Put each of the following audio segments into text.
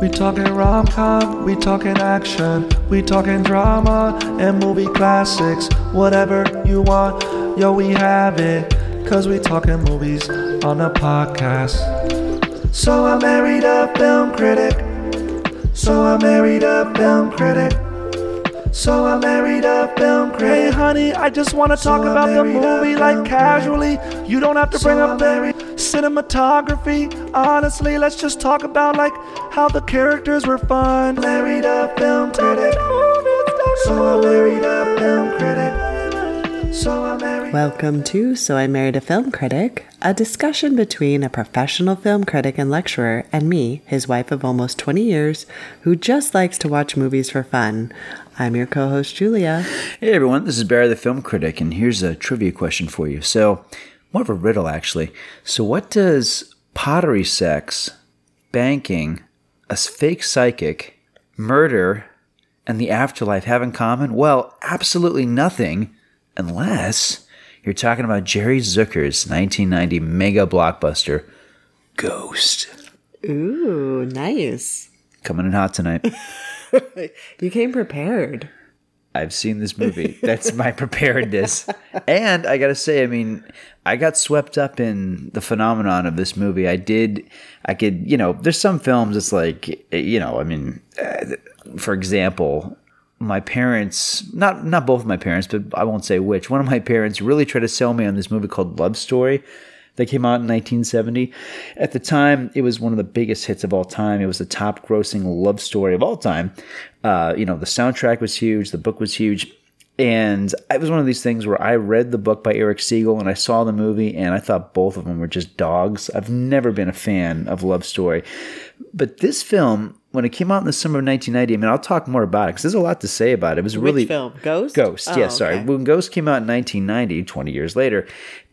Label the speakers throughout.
Speaker 1: We talking rom com, we talking action, we talking drama and movie classics. Whatever you want, yo, we have it. Cause we talking movies on the podcast. So I married a film critic. So I married a film critic. So I married a film critic. Hey honey, I just wanna talk
Speaker 2: I
Speaker 1: about the movie like
Speaker 2: film
Speaker 1: casually. You don't have to bring up
Speaker 2: I
Speaker 1: the cinematography. Honestly, let's just talk about like how the characters were fun.
Speaker 2: Married a film critic. So I married a film critic. So I married.
Speaker 3: Welcome to So I Married a Film Critic, a discussion between a professional film critic and lecturer and me, his wife of almost 20 years, who just likes to watch movies for fun. I'm your co host, Julia.
Speaker 4: Hey everyone, this is Barry the Film Critic, and here's a trivia question for you. So, more of a riddle actually. So, what does pottery sex, banking, a fake psychic, murder, and the afterlife have in common? Well, absolutely nothing, unless you're talking about Jerry Zucker's 1990 mega blockbuster, Ghost.
Speaker 3: Ooh, nice.
Speaker 4: Coming in hot tonight.
Speaker 3: You came prepared.
Speaker 4: I've seen this movie. That's my preparedness. And I got to say, I mean, I got swept up in the phenomenon of this movie. I did, I could, you know, there's some films it's like, you know, I mean, uh, for example, my parents, not not both my parents, but I won't say which. One of my parents really tried to sell me on this movie called Love Story that came out in 1970. At the time, it was one of the biggest hits of all time. It was the top grossing love story of all time. Uh, you know, the soundtrack was huge, the book was huge. And it was one of these things where I read the book by Erich Segal and I saw the movie and I thought both of them were just dogs. I've never been a fan of Love Story. But this film, when it came out in the summer of 1990, I mean, I'll talk more about it because there's a lot to say about it. It was really.
Speaker 3: Which film? Ghost?
Speaker 4: Ghost,
Speaker 3: Oh,
Speaker 4: yeah, sorry.
Speaker 3: okay.
Speaker 4: When Ghost came out in 1990, 20 years later,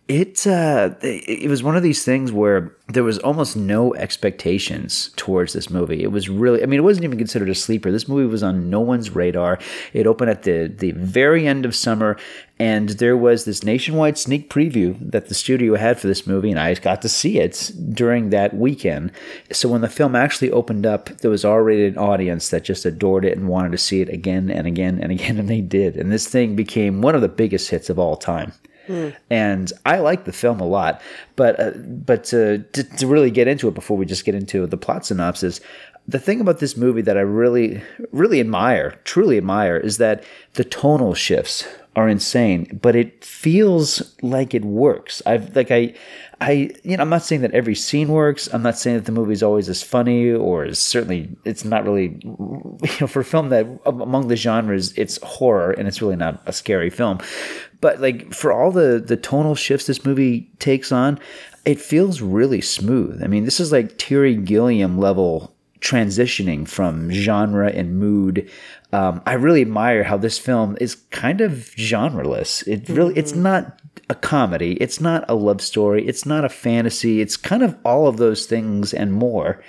Speaker 4: it uh, it was one of these things where there was almost no expectations towards this movie. It was really, I mean, it wasn't even considered a sleeper. This movie was on no one's radar. It opened at the the very end of summer, and there was this nationwide sneak preview that the studio had for this movie, and I got to see it during that weekend. So when the film actually opened up, there was already an audience that just adored it and wanted to see it again and again and again, and they did. And this thing became one of the biggest hits of all time. And I like the film a lot, but uh, but to, to to really get into it before we just get into the plot synopsis, the thing about this movie that I really really admire, truly admire, is that the tonal shifts are insane, but it feels like it works. I've like I I you know I'm not saying that every scene works. I'm not saying that the movie's always as funny or as certainly it's not really you know for a film that um, among the genres it's horror and it's really not a scary film. But like for all the the tonal shifts this movie takes on, it feels really smooth. I mean, this is like Terry Gilliam level transitioning from genre and mood. Um, I really admire how this film is kind of genreless. It really, it's not a comedy. It's not a love story. It's not a fantasy. It's kind of all of those things and more.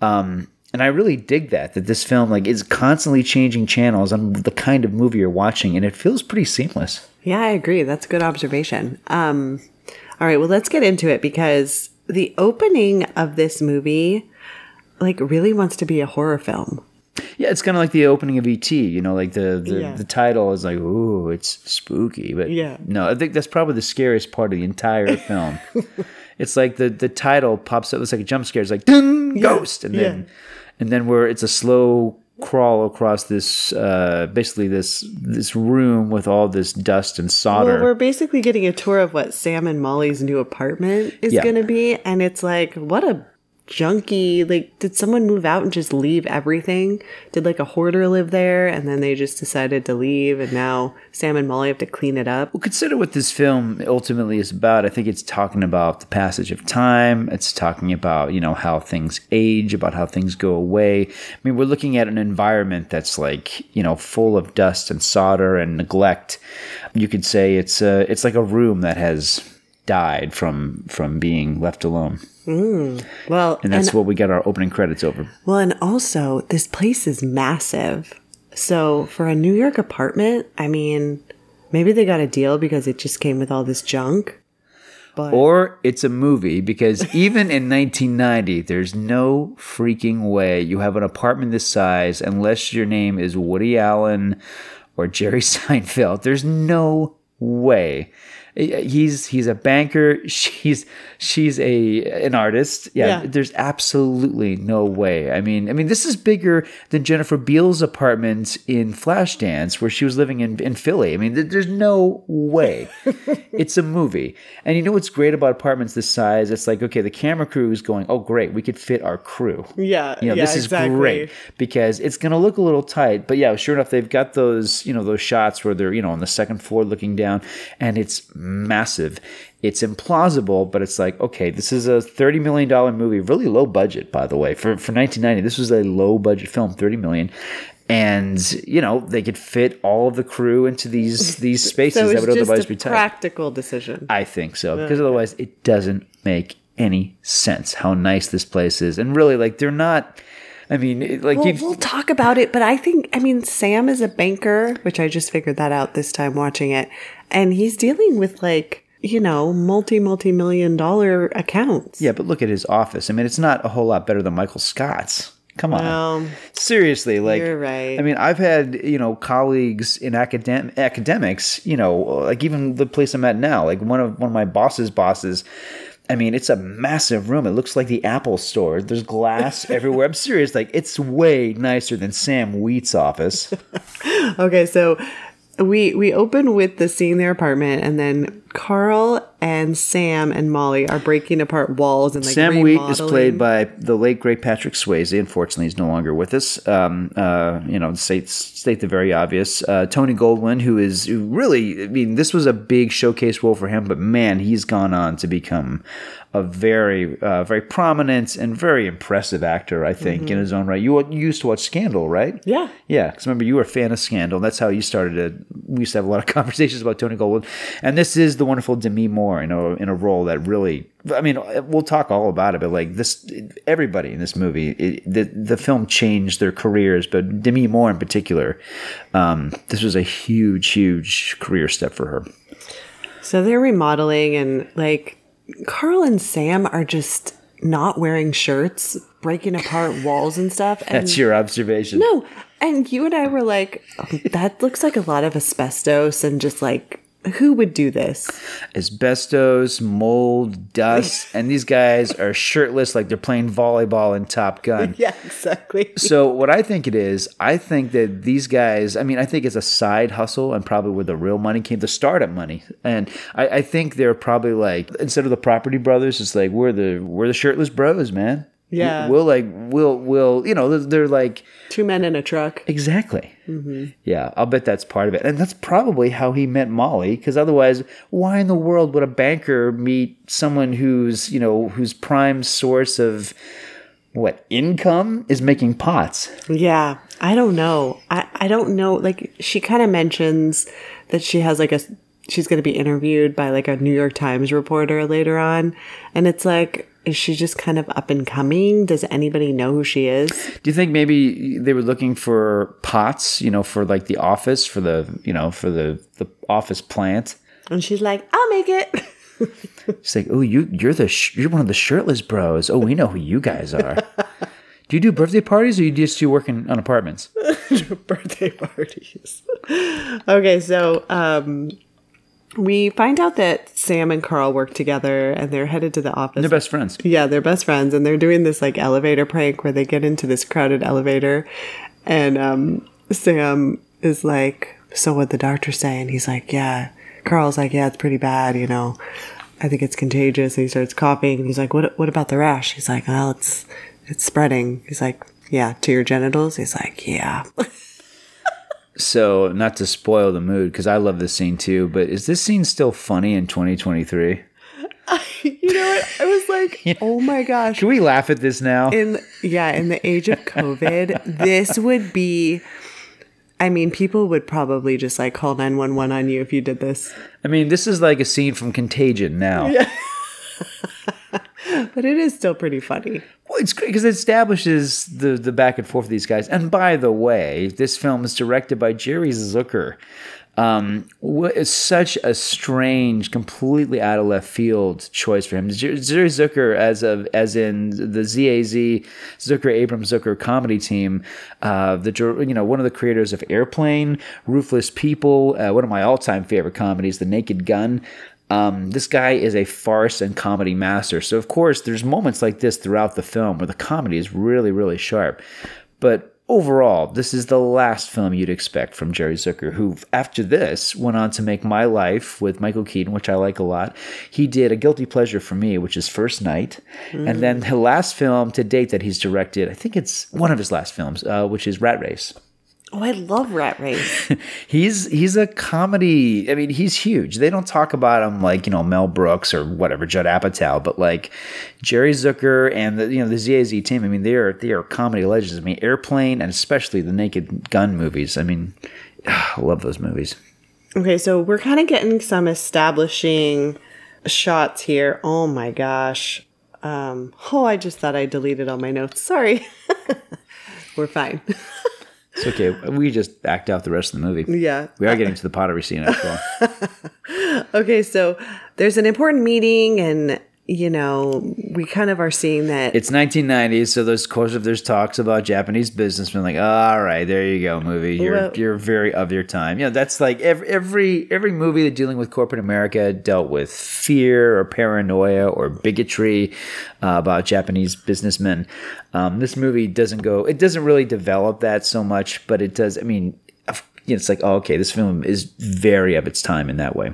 Speaker 4: Um, and I really dig that that this film like is constantly changing channels on the kind of movie you're watching, and it feels pretty seamless.
Speaker 3: Yeah, I agree. That's a good observation. Um, all right, well, let's get into it because the opening of this movie, like, really wants to be a horror film.
Speaker 4: Yeah, it's kind of like the opening of ET. You know, like the the,
Speaker 3: Yeah.
Speaker 4: the title is like, ooh, it's spooky. But
Speaker 3: Yeah.
Speaker 4: no, I think that's probably the scariest part of the entire film. it's like the the title pops up. It's like a jump scare. It's like ding, ghost, and then and then where it's a slow crawl across this uh basically this this room with all this dust and solder.
Speaker 3: Well, we're basically getting a tour of what Sam and Molly's new apartment is
Speaker 4: Yeah.
Speaker 3: going to be. And it's like, what a junky. Like, did someone move out and just leave everything? Did like a hoarder live there and then they just decided to leave? And now Sam and Molly have to clean it up?
Speaker 4: Well, consider what this film ultimately is about. I think it's talking about the passage of time. It's talking about, you know, how things age, about how things go away. I mean, we're looking at an environment that's like, you know, full of dust and solder and neglect. You could say it's a, it's like a room that has died from from being left alone. Mm.
Speaker 3: Well,
Speaker 4: And that's what we got our opening credits over.
Speaker 3: Well, and also, this place is massive. So, for a New York apartment, I mean, maybe they got a deal because it just came with all this junk. But-
Speaker 4: or it's a movie because even in 1990, there's no freaking way you have an apartment this size unless your name is Woody Allen or Jerry Seinfeld. There's no way. He's he's a banker. She's she's a an artist. Yeah,
Speaker 3: Yeah.
Speaker 4: there's absolutely no way. I mean, I mean, this is bigger than Jennifer Beals' apartment in Flashdance, where she was living in in Philly. I mean, th- there's no way. it's a movie, and you know what's great about apartments this size? It's like okay, the camera crew is going, oh great, we could fit our crew.
Speaker 3: Yeah,
Speaker 4: you know,
Speaker 3: yeah,
Speaker 4: this is
Speaker 3: exactly.
Speaker 4: great because it's going to look a little tight. But yeah, sure enough, they've got those you know those shots where they're you know on the second floor looking down, and it's massive. It's implausible, but it's like okay, this is a thirty million dollar movie, really low budget, by the way, for for nineteen ninety. This was a low budget film, thirty million. And you know they could fit all of the crew into these these spaces
Speaker 3: So
Speaker 4: that would otherwise be tight.
Speaker 3: practical decision.
Speaker 4: I think so because otherwise it doesn't make any sense how nice this place is, and really like they're not. I mean, like
Speaker 3: Well,
Speaker 4: you've,
Speaker 3: we'll talk about it, but I think, I mean, Sam is a banker, which I just figured that out this time watching it. And he's dealing with like, you know, multi, multi million dollar accounts.
Speaker 4: yeah, but look at his office. I mean, it's not a whole lot better than Michael Scott's. Come on,
Speaker 3: Well,
Speaker 4: seriously. Like,
Speaker 3: you're right.
Speaker 4: I mean, I've had you know colleagues in academ- academics. You know, like even the place I'm at now. Like one of one of my boss's bosses. I mean, it's a massive room. It looks like the Apple store. There's glass everywhere. I'm serious. Like, it's way nicer than Sam Wheat's office.
Speaker 3: Okay, so we we open with the scene in their apartment, and then Carl and Sam and Molly are breaking apart walls and like
Speaker 4: Sam Wheat is played by the late great Patrick Swayze. Unfortunately, he's no longer with us. Um, uh, you know, state state the very obvious. Uh, Tony Goldwyn, who is who really, I mean, this was a big showcase role for him, but man, he's gone on to become a very, uh, very prominent and very impressive actor. I think in his own right. You, you used to watch Scandal, right?
Speaker 3: Mm-hmm. Yeah.
Speaker 4: Yeah, because remember you were a fan of Scandal. That's how you started to. We used to have a lot of conversations about Tony Goldwyn, and this is the wonderful Demi Moore in a in a role that really. I mean, we'll talk all about it, but like this, everybody in this movie, it, the the film changed their careers, but Demi Moore in particular, um, this was a huge, huge career step for her.
Speaker 3: So they're remodeling, and like Carl and Sam are just not wearing shirts, breaking apart walls and stuff. And
Speaker 4: That's your observation.
Speaker 3: no, and you and I were like, "Oh, that looks like a lot of asbestos, and just like, who would do this?
Speaker 4: asbestos, mold, dust, and these guys are shirtless like they're playing volleyball in Top Gun.
Speaker 3: Yeah, exactly.
Speaker 4: So what I think it is, I think that these guys, I mean, I think it's a side hustle and probably where the real money came, the startup money. And I, I think they're probably like instead of the property brothers, it's like we're the we're the shirtless bros, man.
Speaker 3: Yeah.
Speaker 4: We'll like we'll we'll you know they're, they're like
Speaker 3: Two men in a truck.
Speaker 4: exactly. Mm-hmm. Yeah, I'll bet that's part of it, and that's probably how he met Molly. Because otherwise, why in the world would a banker meet someone who's you know whose prime source of what income is making pots?
Speaker 3: Yeah, I don't know. I, I don't know. Like, she kind of mentions that she has like a, she's going to be interviewed by like a New York Times reporter later on. And it's like, is she just kind of up and coming? Does anybody know who she is?
Speaker 4: Do you think maybe they were looking for pots, you know, for like the office, for the, you know, for the the office plant?
Speaker 3: And she's like, I'll make it.
Speaker 4: She's like, "Oh, you you're the sh- you're one of the shirtless bros. Oh, we know who you guys are. do you do birthday parties, or you just do working on apartments?
Speaker 3: birthday parties. okay, so um, we find out that Sam and Carl work together and they're headed to the office.
Speaker 4: They're best friends.
Speaker 3: Yeah, they're best friends, and they're doing this like elevator prank where they get into this crowded elevator, and um, Sam is like, "So what the doctor say?" And he's like, "Yeah." Carl's like, "Yeah, it's pretty bad, you know. I think it's contagious." And he starts coughing, and he's like, "What? What about the rash?" He's like, "Well, it's it's spreading." He's like, "Yeah, to your genitals." He's like, "Yeah."
Speaker 4: So, not to spoil the mood, because I love this scene too. But is this scene still funny in 2023?
Speaker 3: you know what? I was like, "Oh my gosh."
Speaker 4: Can we laugh at this now?
Speaker 3: in yeah in the age of covid this would be i mean people would probably just like call 911 on you if you did this
Speaker 4: I mean, this is like a scene from Contagion now.
Speaker 3: but it is still pretty funny
Speaker 4: Well, it's great because it establishes the the back and forth of these guys. And by the way, this film is directed by Jerry Zucker. Um, it's such a strange, completely out of left field choice for him. Jerry Zucker, as of as in the ZAZ Zucker Abrahams Zucker comedy team, uh, the you know one of the creators of Airplane, Ruthless People, uh, one of my all time favorite comedies, The Naked Gun. Um, this guy is a farce and comedy master. So of course, there's moments like this throughout the film where the comedy is really, really sharp. But overall, this is the last film you'd expect from Jerry Zucker, who, after this, went on to make My Life with Michael Keaton, which I like a lot. He did A Guilty Pleasure for Me, which is First Knight. Mm. And then the last film to date that he's directed, I think it's one of his last films, uh, which is Rat Race.
Speaker 3: Oh, I love Rat Race.
Speaker 4: he's he's a comedy. I mean, he's huge. They don't talk about him like you know Mel Brooks or whatever Judd Apatow, but like Jerry Zucker and the you know the ZAZ team. I mean, they are they are comedy legends. I mean, Airplane and especially the Naked Gun movies. I mean, I love those movies.
Speaker 3: Okay, so we're kind of getting some establishing shots here. Oh my gosh. Um, oh, I just thought I deleted all my notes. Sorry. we're fine.
Speaker 4: It's okay. We just act out the rest of the movie.
Speaker 3: Yeah.
Speaker 4: We are getting to the pottery scene after
Speaker 3: all. okay, so there's an important meeting and you know, we kind of are seeing that
Speaker 4: it's 1990s, so there's of course there's talks about Japanese businessmen, like all right, there you go, movie. You're well, you're very of your time. Yeah, you know, that's like every every every movie that dealing with corporate America dealt with fear or paranoia or bigotry uh, about Japanese businessmen. Um, this movie doesn't go. It doesn't really develop that so much, but it does. I mean, you know, it's like oh, okay, this film is very of its time in that way.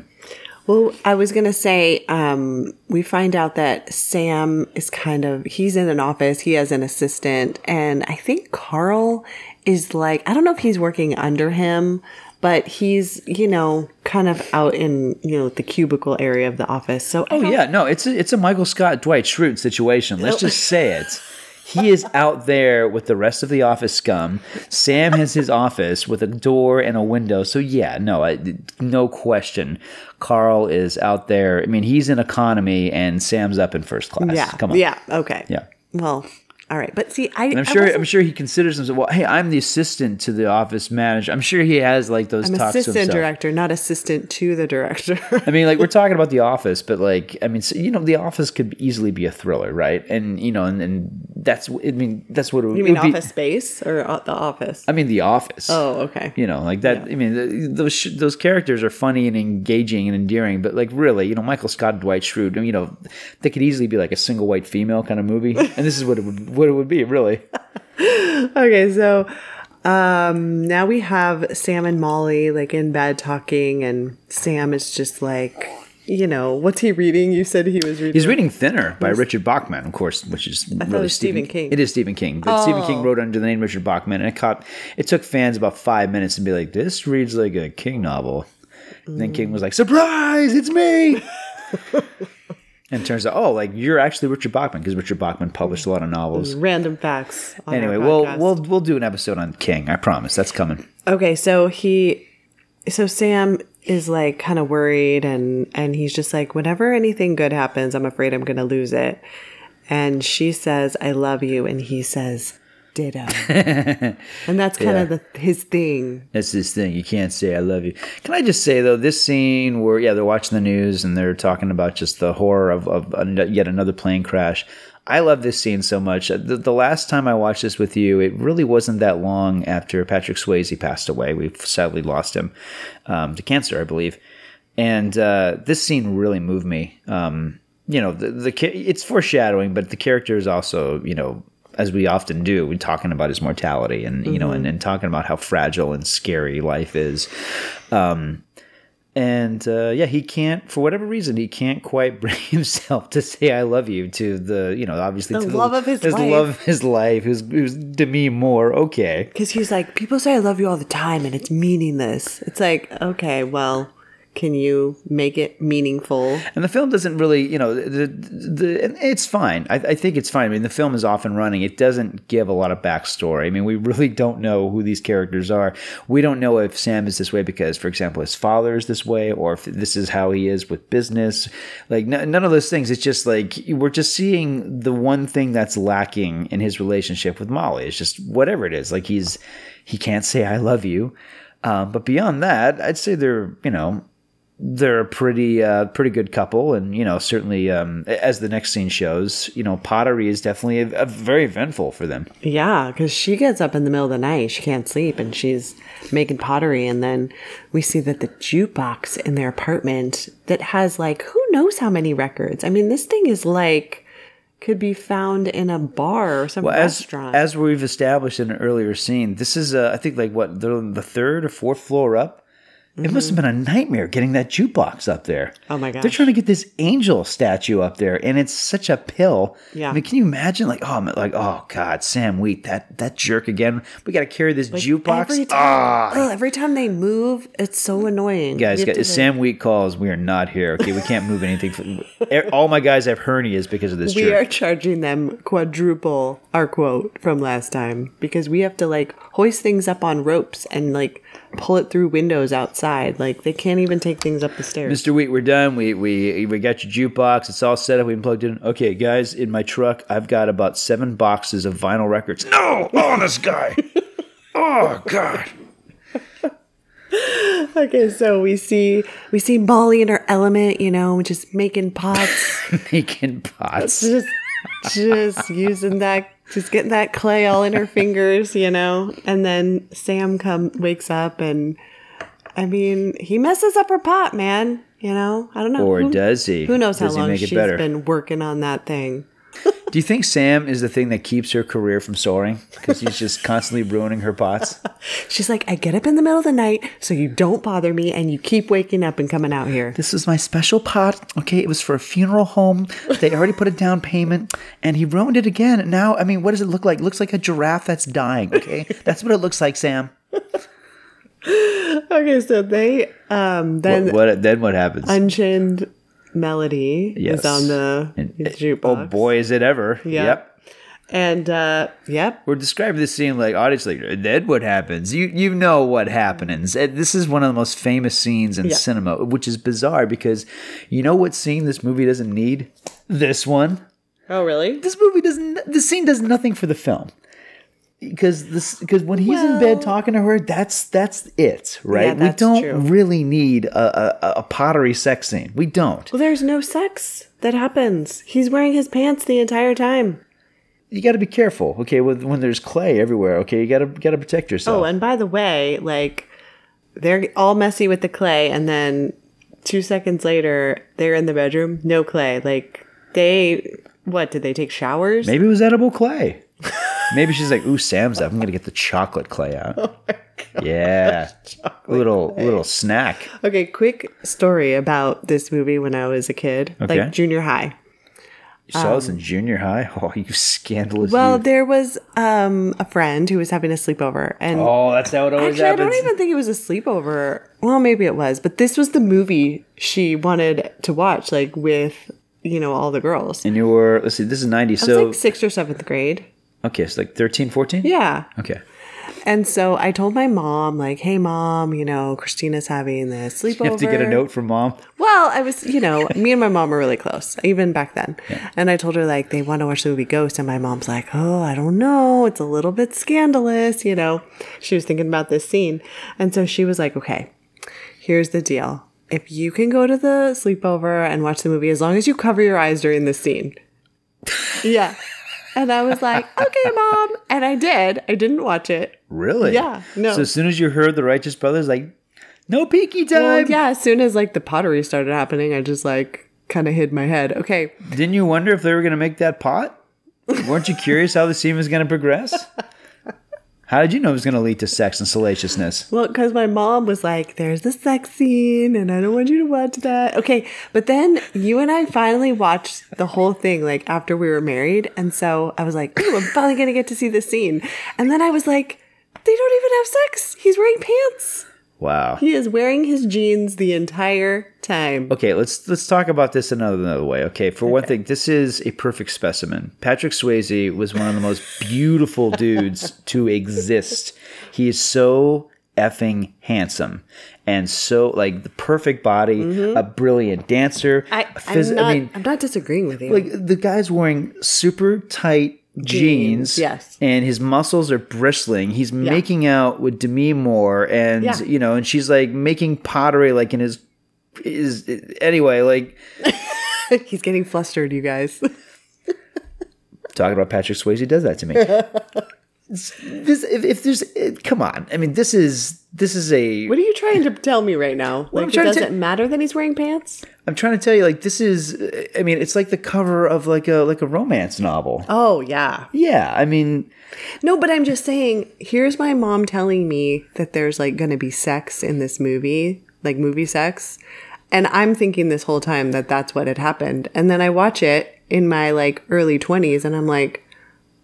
Speaker 3: Well, I was going to say, um, we find out that Sam is kind of, he's in an office, he has an assistant, and I think Carl is like, I don't know if he's working under him, but he's, you know, kind of out in, you know, the cubicle area of the office. So,
Speaker 4: oh, yeah, no, it's a, it's a Michael Scott, Dwight Schrute situation. Let's just say it. He is out there with the rest of the office scum. Sam has his office with a door and a window. So yeah, no, I, no question. Carl is out there. I mean, he's in economy and Sam's up in first class.
Speaker 3: Yeah.
Speaker 4: Come on.
Speaker 3: Yeah. Okay.
Speaker 4: Yeah.
Speaker 3: Well, all right, but see, I,
Speaker 4: I'm sure I'm sure he considers himself. Well, hey, I'm the assistant to the office manager. I'm sure he has like those.
Speaker 3: I'm assistant director, not assistant to the director.
Speaker 4: I mean, like we're talking about the office, but like I mean, so, you know, the office could easily be a thriller, right? And you know, and, and that's I mean, that's what it,
Speaker 3: you mean.
Speaker 4: Office
Speaker 3: be, Space or the Office?
Speaker 4: I mean, the Office.
Speaker 3: Oh, okay.
Speaker 4: You know, like that. Yeah. I mean, those those characters are funny and engaging and endearing, but like really, you know, Michael Scott, Dwight Schrute, you know, they could easily be like a single white female kind of movie, and this is what it would what it would be, really.
Speaker 3: okay, so um now we have Sam and Molly like in bed talking and Sam is just like you know, what's he reading? You said he was reading.
Speaker 4: He's reading Thinner by Richard Bachman, of course, which is
Speaker 3: I really Stephen, Stephen King.
Speaker 4: It is Stephen King. But oh. Stephen King oh. wrote under the name Richard Bachman, and it caught. It took fans about five minutes to be like, "This reads like a King novel." Mm. then King was like, "Surprise! It's me!" And turns out, oh, like you're actually Richard Bachman because Richard Bachman published a lot of novels.
Speaker 3: Random facts.
Speaker 4: Anyway, we'll we'll we'll do an episode on King. I promise. That's coming.
Speaker 3: Okay, so he, so Sam is like kind of worried, and and he's just like, whenever anything good happens, I'm afraid I'm gonna lose it. And she says, "I love you," and he says, ditto. and that's kind yeah. of the, his thing.
Speaker 4: That's his thing. You can't say I love you. Can I just say though, this scene where yeah they're watching the news and they're talking about just the horror of, of yet another plane crash. I love this scene so much. The, the, last time I watched this with you, it really wasn't that long after Patrick Swayze passed away. We've sadly lost him um, to cancer, I believe. And uh, this scene really moved me. Um, you know, the, the it's foreshadowing, but the character is also you know as we often do, we're talking about his mortality and you mm-hmm. know, and, and, talking about how fragile and scary life is. Um, and uh, yeah, he can't for whatever reason he can't quite bring himself to say "I love you" to the you know obviously
Speaker 3: the
Speaker 4: to
Speaker 3: love the, of his,
Speaker 4: his
Speaker 3: life.
Speaker 4: love of his life, who's who's Demi Moore. Okay,
Speaker 3: because he's like people say "I love you" all the time, and it's meaningless. It's like okay, well can you make it meaningful?
Speaker 4: And the film doesn't really, you know, the, the, it's fine. I, I, think it's fine. I mean, the film is off and running. It doesn't give a lot of backstory. I mean, we really don't know who these characters are. We don't know if Sam is this way because, for example, his father is this way, or if this is how he is with business. Like none of those things. It's just like we're just seeing the one thing that's lacking in his relationship with Molly. It's just whatever it is. Like he's he can't say I love you Um, but beyond that, I'd say they're you know they're a pretty uh, pretty good couple, and you know certainly um, as the next scene shows, you know pottery is definitely a, a very eventful for them.
Speaker 3: Yeah, because she gets up in the middle of the night. She can't sleep and she's making pottery. And then we see that the jukebox in their apartment that has like, who knows how many records? I mean, this thing is like, could be found in a bar or some
Speaker 4: Well, as
Speaker 3: restaurant.
Speaker 4: as we've established in an earlier scene, this is uh, I think like what they're the third or fourth floor up. It must have mm-hmm. been a nightmare getting that jukebox up there.
Speaker 3: Oh my
Speaker 4: god!
Speaker 3: They're
Speaker 4: trying to get this angel statue up there, and it's such a pill.
Speaker 3: Yeah.
Speaker 4: I mean, can you imagine? Like, oh, like, oh God, Sam Wheat, that that jerk again. We got to carry this jukebox.
Speaker 3: Every time, ah. ugh, every time they move, it's so annoying.
Speaker 4: guys, guys Sam Wheat calls, we are not here. Okay, we can't move anything. For, all my guys have hernias because of this
Speaker 3: we
Speaker 4: jerk.
Speaker 3: are charging them quadruple our quote from last time because we have to like hoist things up on ropes and like pull it through windows outside. Like they can't even take things up the stairs.
Speaker 4: Mr. Wheat, we're done. We we we got your jukebox. It's all set up. We plugged in. Okay, guys, in my truck, I've got about seven boxes of vinyl records. No, oh, this guy. oh God.
Speaker 3: Okay, so we see we see Molly in her element, you know, just making pots,
Speaker 4: Making pots.
Speaker 3: just just using that, just getting that clay all in her fingers, you know. And then Sam come wakes up, and I mean, he messes up her pot, man. You know, I don't know.
Speaker 4: Or
Speaker 3: Who-
Speaker 4: does he?
Speaker 3: Who knows
Speaker 4: Does
Speaker 3: how long she's
Speaker 4: better?
Speaker 3: been working on that thing?
Speaker 4: Do you think Sam is the thing that keeps her career from soaring? Because he's just constantly ruining her pots.
Speaker 3: She's like, I get up in the middle of the night so you don't bother me, and you keep waking up and coming out here.
Speaker 4: This is my special pot. Okay, it was for a funeral home. They already put a down payment, and he ruined it again. Now, I mean, what does it look like? It looks like a giraffe that's dying. Okay, that's what it looks like, Sam.
Speaker 3: Okay, so they um then
Speaker 4: What, what then? What happens?
Speaker 3: Unchained Melody
Speaker 4: Yes.
Speaker 3: is on the
Speaker 4: And-
Speaker 3: jukebox.
Speaker 4: Oh boy, is it ever!
Speaker 3: Yeah.
Speaker 4: Yep.
Speaker 3: And uh yep.
Speaker 4: We're describing this scene like audience like then what happens? You you know what happens. This is one of the most famous scenes in
Speaker 3: Yeah.
Speaker 4: cinema, which is bizarre because you know what scene this movie doesn't need? This one.
Speaker 3: Oh really?
Speaker 4: This movie doesn't. This scene does nothing for the film. Because this, because when he's in bed talking to her, that's that's it, right?
Speaker 3: Yeah, that's
Speaker 4: we don't
Speaker 3: true.
Speaker 4: really need a, a, a pottery sex scene. We don't.
Speaker 3: Well there's no sex that happens. He's wearing his pants the entire time.
Speaker 4: You got to be careful, okay? With, when there's clay everywhere, okay, you got to got to protect yourself.
Speaker 3: Oh, and by the way, like they're all messy with the clay and then two seconds later they're in the bedroom, no clay. Like they what, did they take showers?
Speaker 4: Maybe it was edible clay. Maybe she's like, "Ooh, Sam's up. I'm gonna get the chocolate clay out."
Speaker 3: Oh
Speaker 4: yeah, little little snack.
Speaker 3: Okay, quick story about this movie when I was a kid,
Speaker 4: Okay.
Speaker 3: like junior high.
Speaker 4: You saw this in junior high. Oh, you scandalous!
Speaker 3: Um, Well,
Speaker 4: you.
Speaker 3: there was um, a friend who was having a sleepover, and
Speaker 4: oh, that's how it always
Speaker 3: actually, I don't even think it was a sleepover. Well, maybe it was, but this was the movie she wanted to watch, like with you know all the girls.
Speaker 4: And you were, let's see, this is 90.
Speaker 3: I was
Speaker 4: So,
Speaker 3: like sixth or seventh grade.
Speaker 4: Okay, so like 13, 14?
Speaker 3: Yeah,
Speaker 4: Okay.
Speaker 3: and so I told my mom, like, "Hey, mom, you know Christina's having this sleepover."
Speaker 4: You have to get a note from mom.
Speaker 3: Well, I was, you know, me and my mom were really close, even back then. And I told her, like, they want to watch the movie Ghost. And my mom's like, oh, I don't know. It's a little bit scandalous, you know. She was thinking about this scene. And so she was like, okay, here's the deal. If you can go to the sleepover and watch the movie, as long as you cover your eyes during the scene. yeah. And I was like, okay, mom. And I did. I didn't watch it.
Speaker 4: Really?
Speaker 3: Yeah, no.
Speaker 4: So as soon as you heard the Righteous Brothers, like, no peeky time.
Speaker 3: Well, yeah, as soon as like the pottery started happening, I just like kind of hid my head. Okay,
Speaker 4: Didn't you wonder if they were going to make that pot? Weren't you curious how the scene was going to progress? How did you know it was going to lead to sex and salaciousness?
Speaker 3: Well, because my mom was like, there's the sex scene, and I don't want you to watch that. Okay, but then you and I finally watched the whole thing, like after we were married. And so I was like, ooh, I'm finally going to get to see the scene. And then I was like, they don't even have sex. He's wearing pants.
Speaker 4: Wow.
Speaker 3: He is wearing his jeans the entire time.
Speaker 4: Okay, let's let's talk about this another another way. Okay, for one thing, this is a perfect specimen. Patrick Swayze was one of the most beautiful dudes to exist. He is so effing handsome and so like the perfect body, mm-hmm. a brilliant dancer.
Speaker 3: I,
Speaker 4: phys-
Speaker 3: I'm, not,
Speaker 4: I mean,
Speaker 3: I'm not disagreeing with you.
Speaker 4: like the guy's wearing super tight jeans.
Speaker 3: yes.
Speaker 4: And his muscles are bristling. He's making out with Demi Moore and
Speaker 3: Yeah.
Speaker 4: you know, and she's like making pottery like in his is anyway, like
Speaker 3: He's getting flustered, you guys.
Speaker 4: talking about Patrick Swayze he does that to me. This if, if there's it, come on. I mean, this is this is a
Speaker 3: What are you trying to tell me right now?
Speaker 4: I'm
Speaker 3: Like it
Speaker 4: to
Speaker 3: doesn't
Speaker 4: ta-
Speaker 3: matter that he's wearing pants?
Speaker 4: I'm trying to tell you like this is I mean, it's like the cover of like a like a romance novel.
Speaker 3: Oh yeah.
Speaker 4: Yeah, I mean,
Speaker 3: No, but I'm just saying, here's my mom telling me that there's like gonna be sex in this movie, like movie sex. And I'm thinking this whole time that that's what had happened. And then I watch it in my like early 20s and I'm like,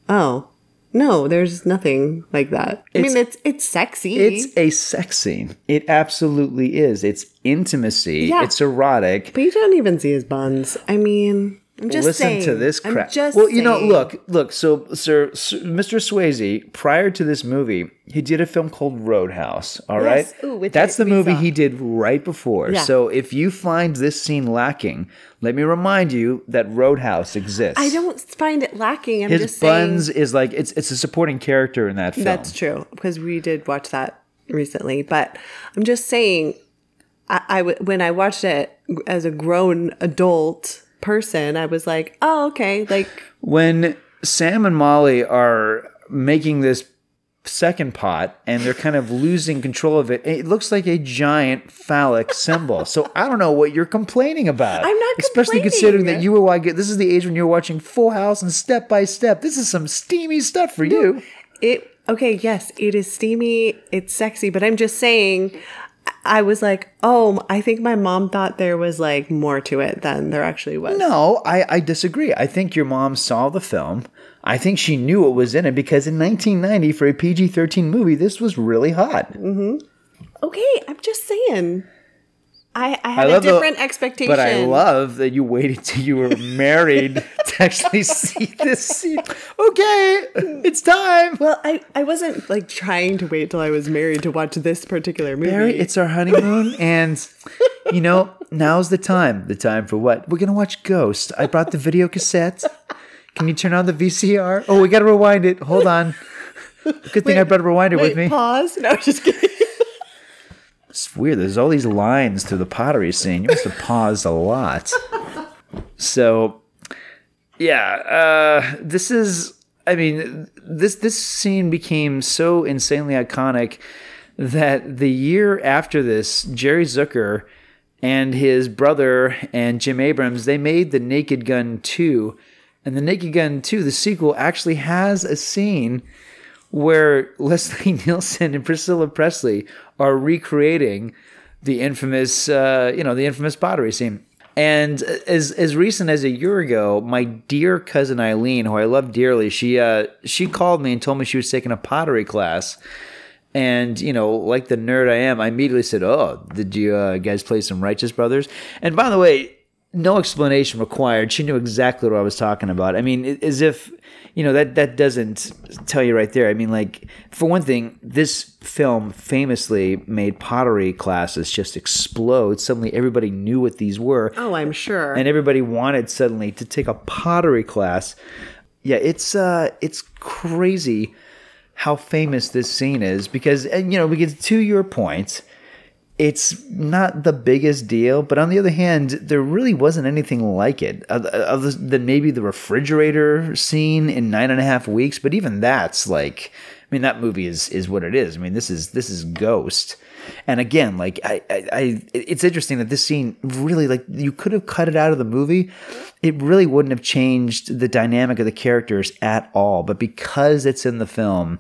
Speaker 3: oh, no, there's nothing like that. I mean, it's it's sexy.
Speaker 4: it's a sex scene. It absolutely is. It's intimacy.
Speaker 3: Yeah.
Speaker 4: It's erotic.
Speaker 3: but you don't even see his buns. I mean, I'm just
Speaker 4: Listen
Speaker 3: saying.
Speaker 4: to this crap.
Speaker 3: just
Speaker 4: well, you know, look, look. So, sir, Sir- Mr. Swayze, prior to this movie, he did a film called Roadhouse. All right,
Speaker 3: Yes. Ooh, which
Speaker 4: that's the movie
Speaker 3: saw.
Speaker 4: he uh, did right before.
Speaker 3: Yeah.
Speaker 4: So, if you find this scene lacking, let me remind you that Roadhouse exists.
Speaker 3: I don't find it lacking. I'm
Speaker 4: His
Speaker 3: just saying.
Speaker 4: buns is like it's it's a supporting character in that film.
Speaker 3: That's true because we did watch that recently. But I'm just saying, I, I w- when I watched it as a grown adult person, I was like, oh, okay, like
Speaker 4: when Sam and Molly are making this second pot and they're kind of losing control of it, it looks like a giant phallic symbol. So I don't know what you're complaining about.
Speaker 3: I'm not
Speaker 4: especially considering that you were watching. This is the age when you're watching Full House and Step by Step. This is some steamy stuff for you.
Speaker 3: it. Okay, yes, it is steamy, it's sexy, but I'm just saying. I was like, oh, I think my mom thought there was like more to it than there actually was.
Speaker 4: No, I, I disagree. I think your mom saw the film. I think she knew what was in it because in 1990, for a PG 13 movie, this was really hot. Mm-hmm.
Speaker 3: Okay, I'm just saying. I, I had a
Speaker 4: love the-
Speaker 3: different expectation.
Speaker 4: But I love that you waited till you were married to actually see this scene. Okay, it's time.
Speaker 3: Well, I, I wasn't like trying to wait till I was married to watch this particular movie.
Speaker 4: Barry, it's our honeymoon, and you know now's the time. The time for what? We're gonna watch Ghost. I brought the video cassette. Can you turn on the VCR? Oh, we gotta rewind it. Hold on. Good thing I brought a rewinder
Speaker 3: Wait,
Speaker 4: with me.
Speaker 3: pause. No, just kidding.
Speaker 4: It's weird. There's all these lines through the pottery scene. You must have paused a lot. So, yeah, uh, this is. I mean, this this scene became so insanely iconic that the year after this, Jerry Zucker and his brother and Jim Abrahams they made the Naked Gun two, and the Naked Gun two, the sequel, actually has a scene where Leslie Nielsen and Priscilla Presley are recreating the infamous, uh, you know, the infamous pottery scene. And as as recent as a year ago, my dear cousin Eileen, who I love dearly, she uh, she called me and told me she was taking a pottery class. And you know, like the nerd I am, I immediately said, "Oh, did you uh, guys play some Righteous Brothers?" And by the way, no explanation required. She knew exactly what I was talking about. I mean, as if you know that that doesn't tell you right there. I mean, like for one thing, this film famously made pottery classes just explode. Suddenly, everybody knew what these were,
Speaker 3: Oh, I'm sure.
Speaker 4: and everybody wanted suddenly to take a pottery class. Yeah, it's uh, it's crazy how famous this scene is because, and you know, because to your point, it's not the biggest deal, but on the other hand, there really wasn't anything like it, oth- other than maybe the refrigerator scene in nine and a half weeks. But even that's like, I mean, that movie is is what it is. I mean, this is this is Ghost, and again, like I, I, I it's interesting that this scene really like you could have cut it out of the movie. It really wouldn't have changed the dynamic of the characters at all, but because it's in the film,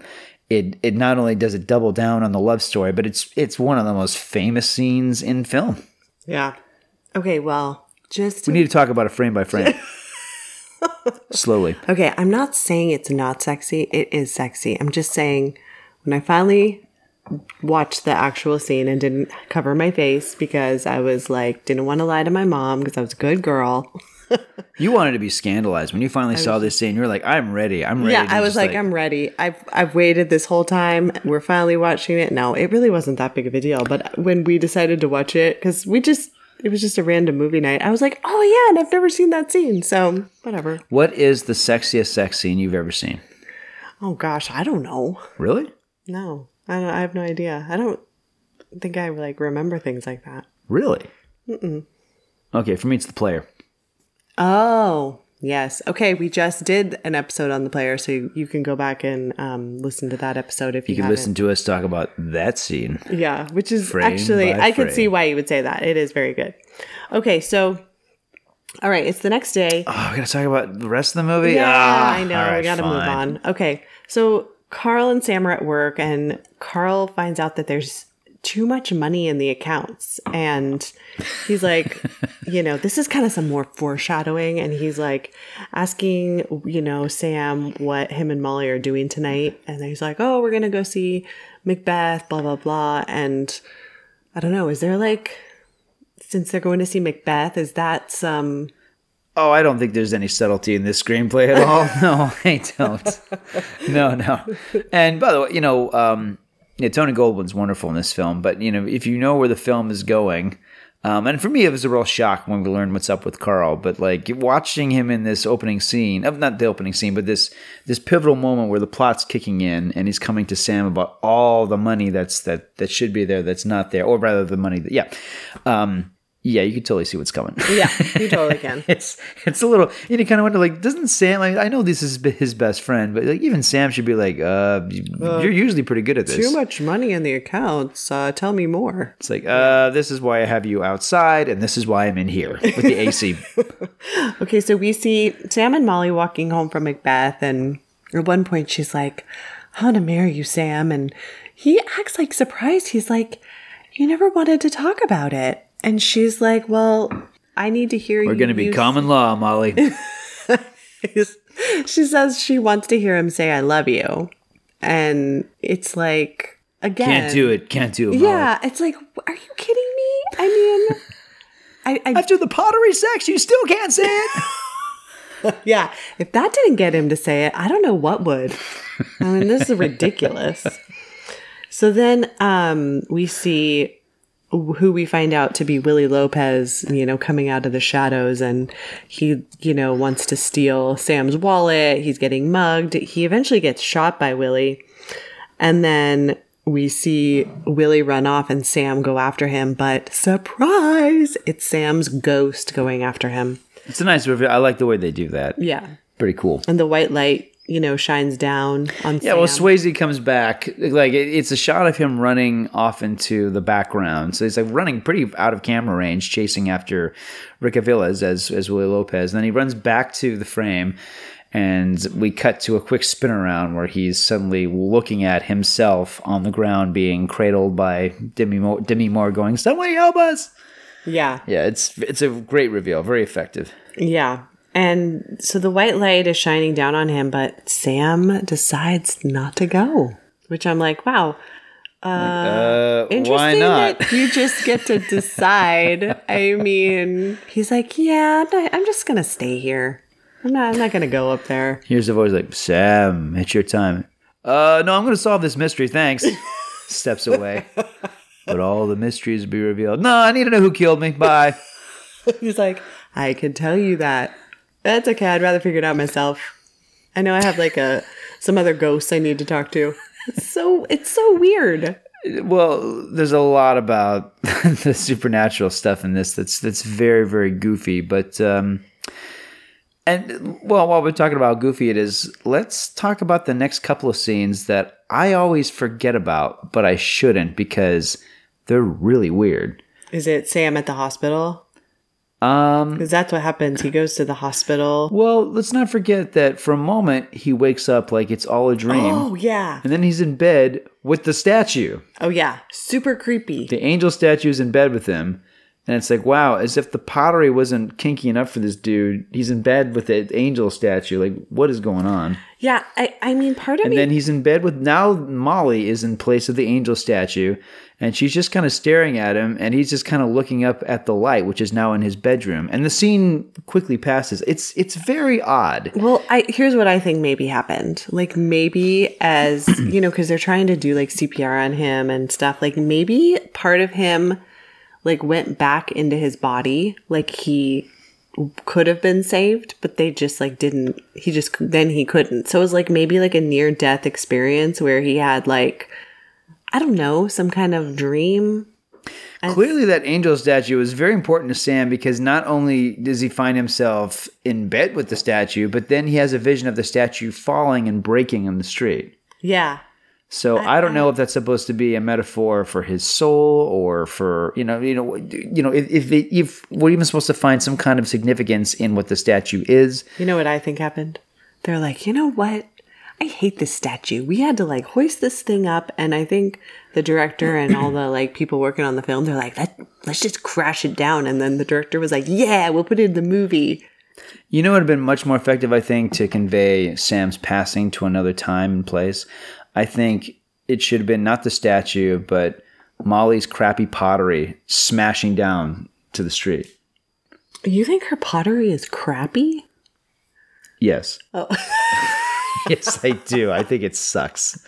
Speaker 4: it it not only does it double down on the love story, but it's it's one of the most famous scenes in film.
Speaker 3: yeah. Okay, well, just
Speaker 4: We need to talk about it frame by frame. Slowly.
Speaker 3: Okay, I'm not saying it's not sexy. It is sexy. I'm just saying when I finally watched the actual scene and didn't cover my face because I was like didn't want to lie to my mom because I was a good girl.
Speaker 4: You wanted to be scandalized when you finally saw this scene. You were like, "I'm ready. I'm ready."
Speaker 3: Yeah, I was
Speaker 4: just,
Speaker 3: like, I'm ready. I've I've waited this whole time. We're finally watching it. No, it really wasn't that big of a deal. But when we decided to watch it, because we just it was just a random movie night. I was like, oh yeah, and I've never seen that scene, so whatever.
Speaker 4: What is the sexiest sex scene you've ever seen?
Speaker 3: Oh gosh, I don't know.
Speaker 4: Really?
Speaker 3: No, I don't, I have no idea. I don't think I like remember things like that.
Speaker 4: Really? Mm-mm. Okay, for me, it's the player.
Speaker 3: Oh, yes. Okay, we just did an episode on the player, so you, you can go back and um, listen to that episode if you,
Speaker 4: You can
Speaker 3: haven't.
Speaker 4: listen to us talk about that scene.
Speaker 3: Yeah, which is
Speaker 4: Frame
Speaker 3: actually, I could see why you would say that. It is very good. Okay, so, all right, it's the next day.
Speaker 4: Oh, we gotta talk about the rest of the movie.
Speaker 3: Yeah,
Speaker 4: Ah,
Speaker 3: I know.
Speaker 4: right,
Speaker 3: we got to move on. Okay. So Carl and Sam are at work, and Carl finds out that there's too much money in the accounts. And he's like, you know, this is kind of some more foreshadowing. And he's like asking, you know, Sam what him and Molly are doing tonight. And he's like, oh, we're going to go see Macbeth, blah, blah, blah. And I don't know, is there like, since they're going to see Macbeth, is that some.
Speaker 4: Oh, I don't think there's any subtlety in this screenplay at all. no, I don't. No, no. And by the way, you know, um, yeah, Tony Goldwyn's wonderful in this film, but you know, if you know where the film is going, um, and for me, it was a real shock when we learned what's up with Carl. But like watching him in this opening scene, of not the opening scene, but this this pivotal moment where the plot's kicking in, and he's coming to Sam about all the money that's that that should be there that's not there, or rather the money that yeah, um, yeah, you can totally see what's coming.
Speaker 3: Yeah, you totally can.
Speaker 4: it's it's a little you kind of wonder like doesn't Sam like I know this is his best friend but like even Sam should be like uh, you- you're usually pretty good at this.
Speaker 3: Too much money in the accounts. Uh, tell me more.
Speaker 4: It's like uh this is why I have you outside and this is why I'm in here with the AC.
Speaker 3: Okay, so we see Sam and Molly walking home from Macbeth, and at one point she's like, I want to marry you, Sam. And he acts like surprised. He's like, You never wanted to talk about it. And she's like, Well, I need to hear you.
Speaker 4: We're going to be common law, Molly.
Speaker 3: she says she wants to hear him say, I love you. And it's like, again.
Speaker 4: Can't do it. Can't do it. Molly.
Speaker 3: Yeah, it's like, are you kidding me? I mean, I, I
Speaker 4: After the pottery sex, you still can't say it.
Speaker 3: Yeah, if that didn't get him to say it, I don't know what would. I mean, this is ridiculous. So then um, we see who we find out to be Willie Lopez, you know, coming out of the shadows, and he, you know, wants to steal Sam's wallet. He's getting mugged. He eventually gets shot by Willie, and then we see Willie run off and Sam go after him. But surprise, it's Sam's ghost going after him.
Speaker 4: It's a nice reveal. I like the way they do that.
Speaker 3: Yeah,
Speaker 4: Pretty cool.
Speaker 3: and the white light, you know, shines down on
Speaker 4: Yeah, well, Swayze comes back. Like it- it's a shot of him running off into the background. So he's like running pretty out of camera range, chasing after Rick Aviles as as Willie Lopez. And then he runs back to the frame, and we cut to a quick spin around where he's suddenly looking at himself on the ground, being cradled by Demi Moore, Demi Moore going, "Somebody help us!"
Speaker 3: Yeah,
Speaker 4: Yeah, it's it's a great reveal, very effective.
Speaker 3: yeah. And so the white light is shining down on him, but Sam decides not to go, which I'm like, wow.
Speaker 4: Uh,
Speaker 3: Interesting
Speaker 4: why not?
Speaker 3: that you just get to decide. I mean, he's like, yeah, I'm just gonna stay here. I'm not. I'm not gonna go up there.
Speaker 4: Here's the voice like, Sam, it's your time. Uh, no, I'm going to solve this mystery. Thanks. Steps away. but all the mysteries be revealed. No, I need to know who killed me. Bye.
Speaker 3: He's like, I can tell you that. That's okay. I'd rather figure it out myself. I know I have like a some other ghosts I need to talk to. It's so it's so weird.
Speaker 4: well, there's a lot about the supernatural stuff in this that's that's very very goofy, but um and well, while we're talking about how goofy it is, let's talk about the next couple of scenes that I always forget about, but I shouldn't because they're really weird.
Speaker 3: Is it Sam at the hospital?
Speaker 4: Um
Speaker 3: Because that's what happens. He goes to the hospital.
Speaker 4: Well, let's not forget that for a moment he wakes up like it's all a dream.
Speaker 3: Oh yeah.
Speaker 4: And then he's in bed with the statue.
Speaker 3: Oh yeah. Super creepy.
Speaker 4: The angel statue is in bed with him. And it's like, wow, as if the pottery wasn't kinky enough for this dude. He's in bed with the angel statue. Like, what is going on?
Speaker 3: Yeah. I I mean, part of
Speaker 4: And
Speaker 3: me.
Speaker 4: And then he's in bed with now Molly is in place of the angel statue. And she's just kind of staring at him. And he's just kind of looking up at the light, which is now in his bedroom. And the scene quickly passes. It's it's very odd.
Speaker 3: Well, I here's what I think maybe happened. Like maybe as you know, because they're trying to do like CPR on him and stuff. Like maybe part of him like went back into his body, like he could have been saved, but they just like didn't. He just then he couldn't. So it was like maybe like a near death experience where he had like I don't know some kind of dream.
Speaker 4: Clearly, that angel statue is very important to Sam because not only does he find himself in bed with the statue, but then he has a vision of the statue falling and breaking in the street.
Speaker 3: Yeah,
Speaker 4: So I, don't know if that's supposed to be a metaphor for his soul or for you know you know you know if if, it, if we're even supposed to find some kind of significance in what the statue is.
Speaker 3: You know what I think happened? They're like, you know what? I hate this statue. We had to like hoist this thing up, and I think the director and all the like people working on the film, they're like, Let, let's just crash it down. And then the director was like, yeah, we'll put it in the movie.
Speaker 4: You know, it would have been much more effective, I think, to convey Sam's passing to another time and place. I think it should have been not the statue, but Molly's crappy pottery smashing down to the street.
Speaker 3: You think her pottery is crappy?
Speaker 4: Yes.
Speaker 3: Oh.
Speaker 4: yes, I do. I think it sucks.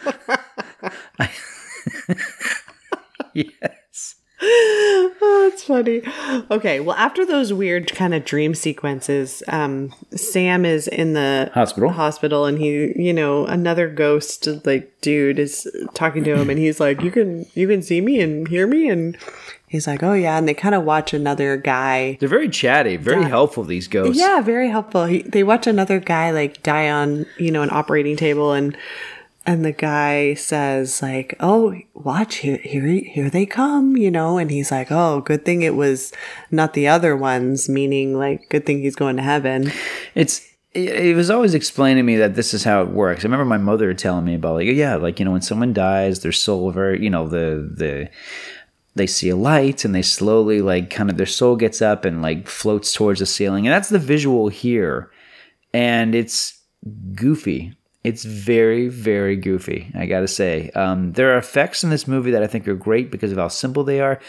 Speaker 4: yes.
Speaker 3: Oh, that's funny. Okay, well, after those weird kind of dream sequences, um, Sam is in the
Speaker 4: Hospital.
Speaker 3: hospital, and he, you know, another ghost like dude is talking to him, and he's like, "You can, you can see me and hear me," and he's like, "Oh yeah," and they kind of watch another guy.
Speaker 4: They're very chatty, very helpful, these ghosts.
Speaker 3: Yeah, very helpful. He, they watch another guy like die on, you know, an operating table, and and the guy says like, "Oh, watch here, here, here they come," you know, and he's like, "Oh, good thing it was not the other ones," meaning like, good thing he's going to heaven.
Speaker 4: It's it, it was always explained to me that this is how it works. I remember my mother telling me about like, yeah, like you know, when someone dies, their soul very, you know, the the they see a light and they slowly like kind of their soul gets up and like floats towards the ceiling, and that's the visual here, and it's goofy. It's very, very goofy. I gotta say, um, there are effects in this movie that I think are great because of how simple they are.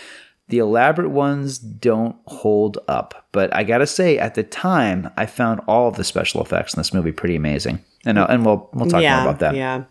Speaker 4: The elaborate ones don't hold up, but I gotta say, at the time, I found all of the special effects in this movie pretty amazing, and uh, and we'll we'll talk
Speaker 3: yeah,
Speaker 4: more about that.
Speaker 3: Yeah.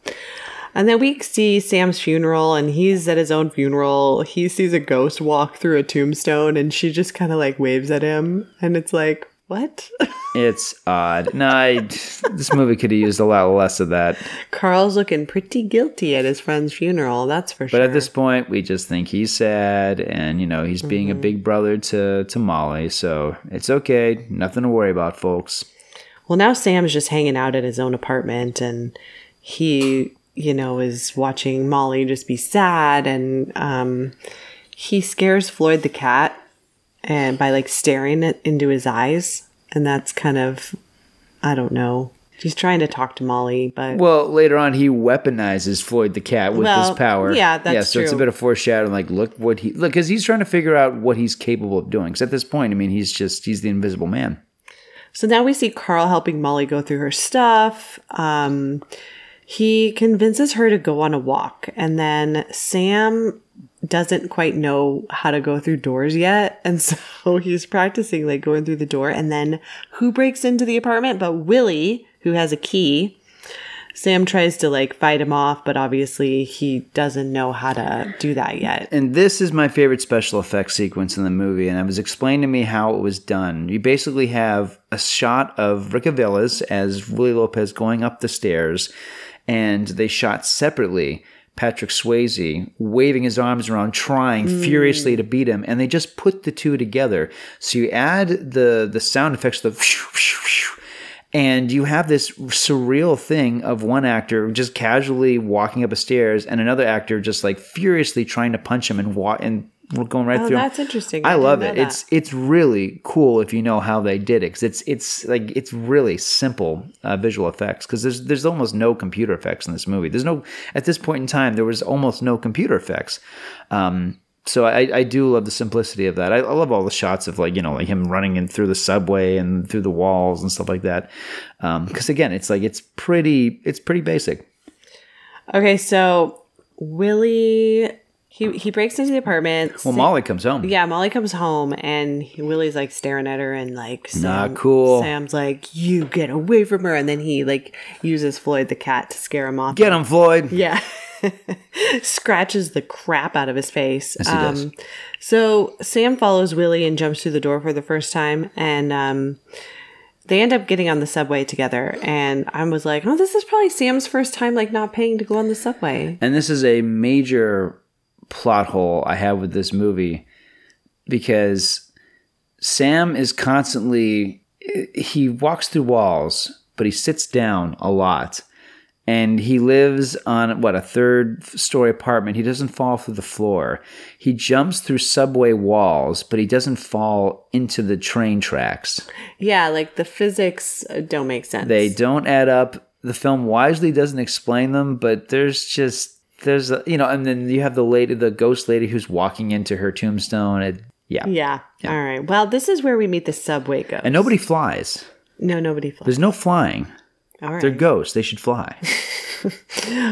Speaker 3: And then we see Sam's funeral, and he's at his own funeral. He sees a ghost walk through a tombstone, and she just kind of like waves at him, and it's like, what?
Speaker 4: It's odd. No, I, this movie could have used a lot less of that.
Speaker 3: Carl's looking pretty guilty at his friend's funeral, that's for
Speaker 4: But
Speaker 3: sure.
Speaker 4: But at this point, we just think he's sad, and you know he's being a mm-hmm. big brother to to Molly, so it's okay. Nothing to worry about, folks.
Speaker 3: Well, now Sam's just hanging out at his own apartment and he, you know, is watching Molly just be sad and um, he scares Floyd the cat and by like staring it into his eyes. And that's kind of, I don't know. He's trying to talk to Molly, but
Speaker 4: Well, later on, he weaponizes Floyd the cat with
Speaker 3: Well,
Speaker 4: his power.
Speaker 3: yeah, that's
Speaker 4: yeah. So it's a bit of foreshadowing. Like, look what he look because he's trying to figure out what he's capable of doing. Because at this point, I mean, he's just he's the invisible man.
Speaker 3: So now we see Carl helping Molly go through her stuff. Um, he convinces her to go on a walk, and then Sam doesn't quite know how to go through doors yet, and so he's practicing like going through the door. And then who breaks into the apartment? But Willie, who has a key. Sam tries to like fight him off, but obviously he doesn't know how to do that yet.
Speaker 4: And this is my favorite special effects sequence in the movie, and it was explained to me how it was done. You basically have a shot of Rick Aviles as Willie Lopez going up the stairs, and they shot separately Patrick Swayze waving his arms around, trying hmm. furiously to beat him, and they just put the two together. So you add the the sound effects, the and you have this surreal thing of one actor just casually walking up a stairs and another actor just like furiously trying to punch him and walk and going right
Speaker 3: Oh,
Speaker 4: through.
Speaker 3: that's interesting.
Speaker 4: I,
Speaker 3: I
Speaker 4: love it.
Speaker 3: know
Speaker 4: It's it's really cool if you know how they did it because it's it's like it's really simple uh, visual effects because there's there's almost no computer effects in this movie. There's no at this point in time there was almost no computer effects. Um, so I, I do love the simplicity of that. I, I love all the shots of like you know like him running in through the subway and through the walls and stuff like that. Because again, it's like it's pretty it's pretty basic.
Speaker 3: Okay, so Willie he he breaks into the apartment.
Speaker 4: Well, Molly comes home.
Speaker 3: Yeah, Molly comes home and he, Willie's like staring at her and like
Speaker 4: Not cool.
Speaker 3: Sam's like, "You get away from her!" And then he like uses Floyd the cat to scare him off.
Speaker 4: Get him, Floyd.
Speaker 3: Yeah. scratches the crap out of his face.
Speaker 4: Yes, he does.
Speaker 3: So Sam follows Willie and jumps through the door for the first time, and um, they end up getting on the subway together. And I was like, "Oh, this is probably Sam's first time like not paying to go on the subway."
Speaker 4: And this is a major plot hole I have with this movie because Sam is constantly he walks through walls, but he sits down a lot. And he lives on what a third story apartment. He doesn't fall through the floor. He jumps through subway walls, but he doesn't fall into the train tracks.
Speaker 3: Yeah, like the physics don't make sense.
Speaker 4: They don't add up. The film wisely doesn't explain them, but there's just there's a, you know, and then you have the lady, the ghost lady who's walking into her tombstone. It, yeah.
Speaker 3: yeah. All right. Well, this is where we meet the subway ghost.
Speaker 4: and nobody flies.
Speaker 3: no, nobody flies.
Speaker 4: There's no flying.
Speaker 3: All right.
Speaker 4: They're ghosts. They should fly.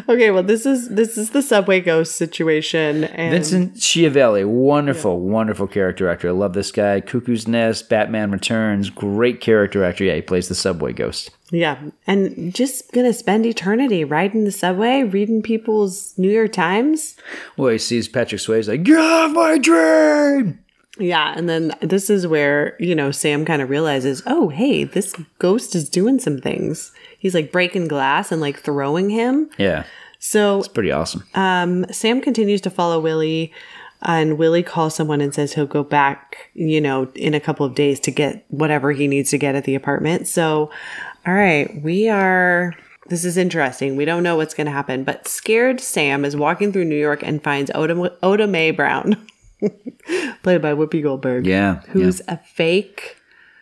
Speaker 3: Okay, well, this is this is the subway ghost situation, and
Speaker 4: Vincent Schiavelli, wonderful, wonderful character actor. I love this guy. Cuckoo's Nest, Batman Returns, great character actor. Yeah, he plays the subway ghost.
Speaker 3: yeah, and just gonna spend eternity riding the subway, reading people's New York Times.
Speaker 4: Well, he sees Patrick Swayze like, get off my train.
Speaker 3: Yeah, and then this is where you know Sam kind of realizes, oh, hey, this ghost is doing some things. He's like breaking glass and like throwing him.
Speaker 4: Yeah,
Speaker 3: So
Speaker 4: it's pretty awesome.
Speaker 3: Um, Sam continues to follow Willie, and Willie calls someone and says he'll go back, you know, in a couple of days to get whatever he needs to get at the apartment. So, all right, we are. This is interesting. We don't know what's going to happen, but scared Sam is walking through New York and finds Oda, Oda Mae Brown, played by Whoopi Goldberg,
Speaker 4: yeah,
Speaker 3: who's a fake,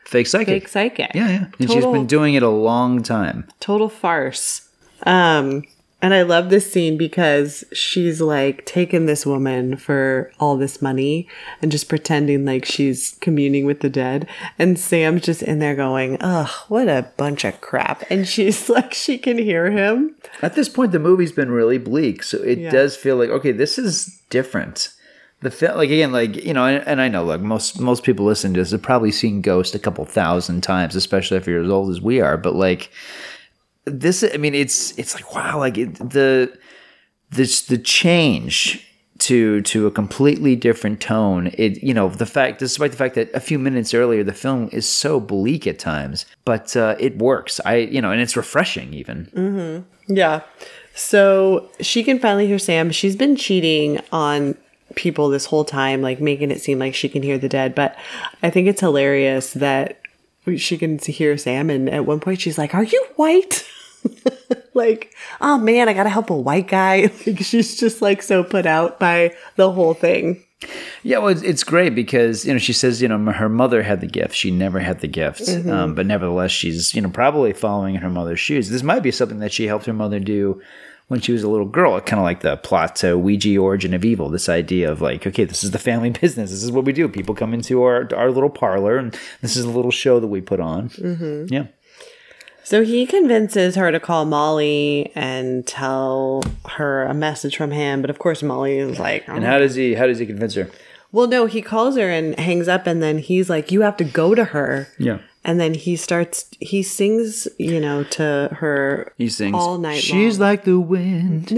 Speaker 4: fake psychic.
Speaker 3: fake psychic.
Speaker 4: Yeah, yeah. And she's been doing it a long time.
Speaker 3: total farce. Um, and I love this scene because she's like taking this woman for all this money and just pretending like she's communing with the dead. And Sam's just in there going, Ugh, what a bunch of crap. And she's like, she can hear him.
Speaker 4: At this point, the movie's been really bleak, so it
Speaker 3: Yeah.
Speaker 4: does feel like okay, this is different. The film, like again, like you know, and, and I know, look most most people listening to this have probably seen Ghost a couple thousand times, especially if you're as old as we are. But like this, I mean, it's it's like wow, like it, the this the change to to a completely different tone. It you know the fact, despite the fact that a few minutes earlier the film is so bleak at times, but uh, it works. I you know, and it's refreshing even.
Speaker 3: Yeah. So she can finally hear Sam. She's been cheating on people this whole time, like making it seem like she can hear the dead. But I think it's hilarious that she can hear Sam. And at one point, she's like, Are you white? like, oh man, I gotta help a white guy. Like, she's just like so put out by the whole thing.
Speaker 4: Yeah, well, it's, it's great because you know she says you know her mother had the gift, she never had the gift, um, but nevertheless she's you know probably following in her mother's shoes. This might be something that she helped her mother do when she was a little girl. Kind of like the plot to Ouija Origin of Evil. This idea of like, okay, this is the family business. This is what we do. People come into our our little parlor, and this is a little show that we put on. Mm-hmm. Yeah.
Speaker 3: So he convinces her to call Molly and tell her a message from him. But of course, Molly is like,
Speaker 4: And how does he how does he convince her?
Speaker 3: Well, no, he calls her and hangs up, and then he's like, "You have to go to her."
Speaker 4: Yeah.
Speaker 3: And then he starts. He sings, you know, to her.
Speaker 4: He sings
Speaker 3: all night
Speaker 4: She's
Speaker 3: long.
Speaker 4: like the wind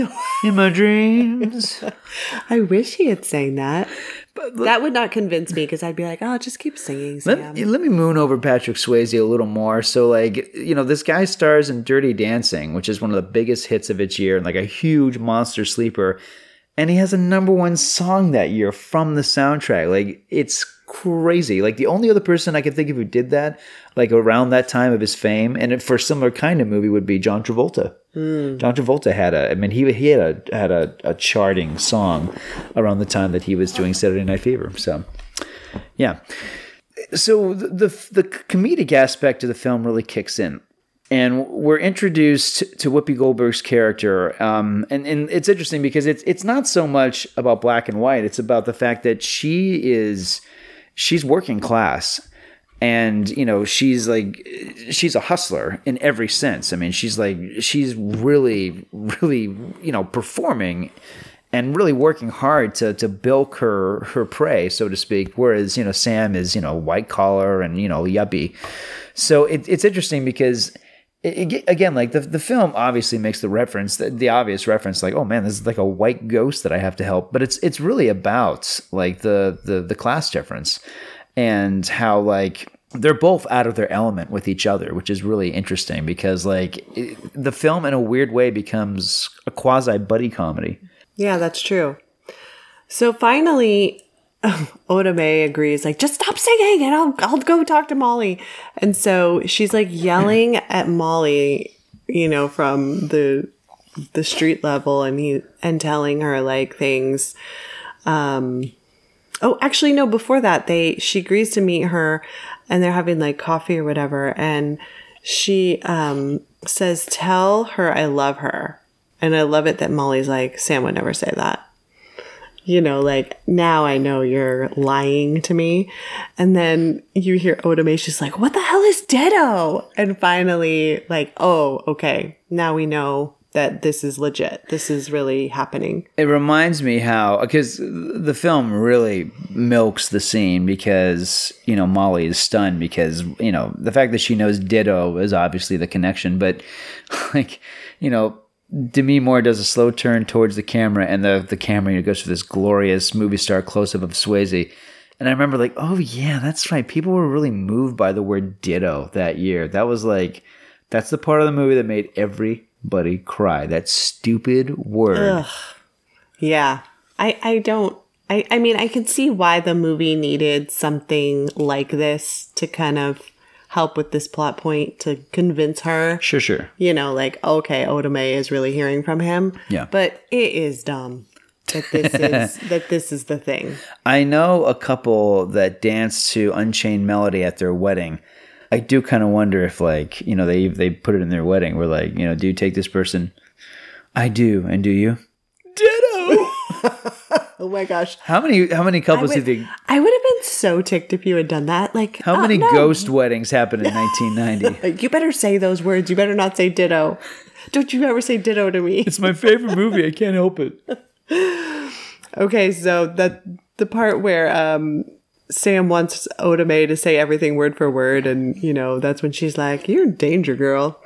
Speaker 4: in my dreams.
Speaker 3: I wish he had sang that. but that would not convince me because I'd be like, "Oh, just keep singing, Sam."
Speaker 4: Let, let me moon over Patrick Swayze a little more. So, like, you know, this guy stars in Dirty Dancing, which is one of the biggest hits of its year and like a huge monster sleeper. And he has a number one song that year from the soundtrack. Like, it's crazy. Like, the only other person I can think of who did that, like, around that time of his fame, and for a similar kind of movie, would be John Travolta. John Travolta had a, I mean, he he had a had a, a charting song around the time that he was doing Saturday Night Fever. So, yeah so the, the the comedic aspect of the film really kicks in and we're introduced to Whoopi Goldberg's character, um, and and it's interesting because it's it's not so much about black and white; it's about the fact that she is she's working class, and you know she's like she's a hustler in every sense. I mean, she's like she's really really you know performing and really working hard to to bilk her her prey, so to speak. Whereas you know Sam is you know white collar and you know yuppie. So it, it's interesting because it, again, like the the film obviously makes the reference, the, the obvious reference, like, oh man, this is like a white ghost that I have to help. But it's it's really about like the the the class difference and how like they're both out of their element with each other, which is really interesting because like it, the film in a weird way becomes a quasi buddy comedy.
Speaker 3: Yeah, that's true. So finally, Oda Mae agrees, like, just stop singing and I'll, I'll go talk to Molly. And so she's like yelling at Molly, you know, from the the street level and he and telling her like things. Um oh actually no, before that they she agrees to meet her and they're having like coffee or whatever and she um says, Tell her I love her. And I love it that Molly's like, Sam would never say that you know, like now I know you're lying to me. And then you hear Mae, she's like, what the hell is Ditto? And finally, like, oh, okay, now we know that this is legit. This is really happening.
Speaker 4: It reminds me how because the film really milks the scene because you know Molly is stunned because you know the fact that she knows Ditto is obviously the connection, but like you know Demi Moore does a slow turn towards the camera, and the the camera you know, goes for this glorious movie star close up of Swayze. And I remember like, oh yeah, that's right. People were really moved by the word ditto that year. That was like, that's the part of the movie that made everybody cry. That stupid word.
Speaker 3: Yeah. I, I don't, I, I mean, I can see why the movie needed something like this to kind of help with this plot point to convince her
Speaker 4: Sure, sure.
Speaker 3: you know, like, okay, Mae is really hearing from him.
Speaker 4: Yeah.
Speaker 3: But it is dumb that this is that this is the thing.
Speaker 4: I know a couple that danced to Unchained Melody at their wedding. I do kind of wonder if, like, you know, they they put it in their wedding. We're like, you know, do you take this person? I do, and do you? Ditto.
Speaker 3: Oh my gosh.
Speaker 4: how many how many couples do you think?
Speaker 3: I would have been so ticked if you had done that. Like
Speaker 4: How
Speaker 3: uh,
Speaker 4: many
Speaker 3: no.
Speaker 4: ghost weddings happened in 1990?
Speaker 3: Like, you better say those words. You better not say ditto. Don't you ever say ditto to me.
Speaker 4: it's my favorite movie. I can't help it.
Speaker 3: Okay, so that the part where um Sam wants Oda Mae to say everything word for word, and you know that's when she's like, "You're in danger, girl."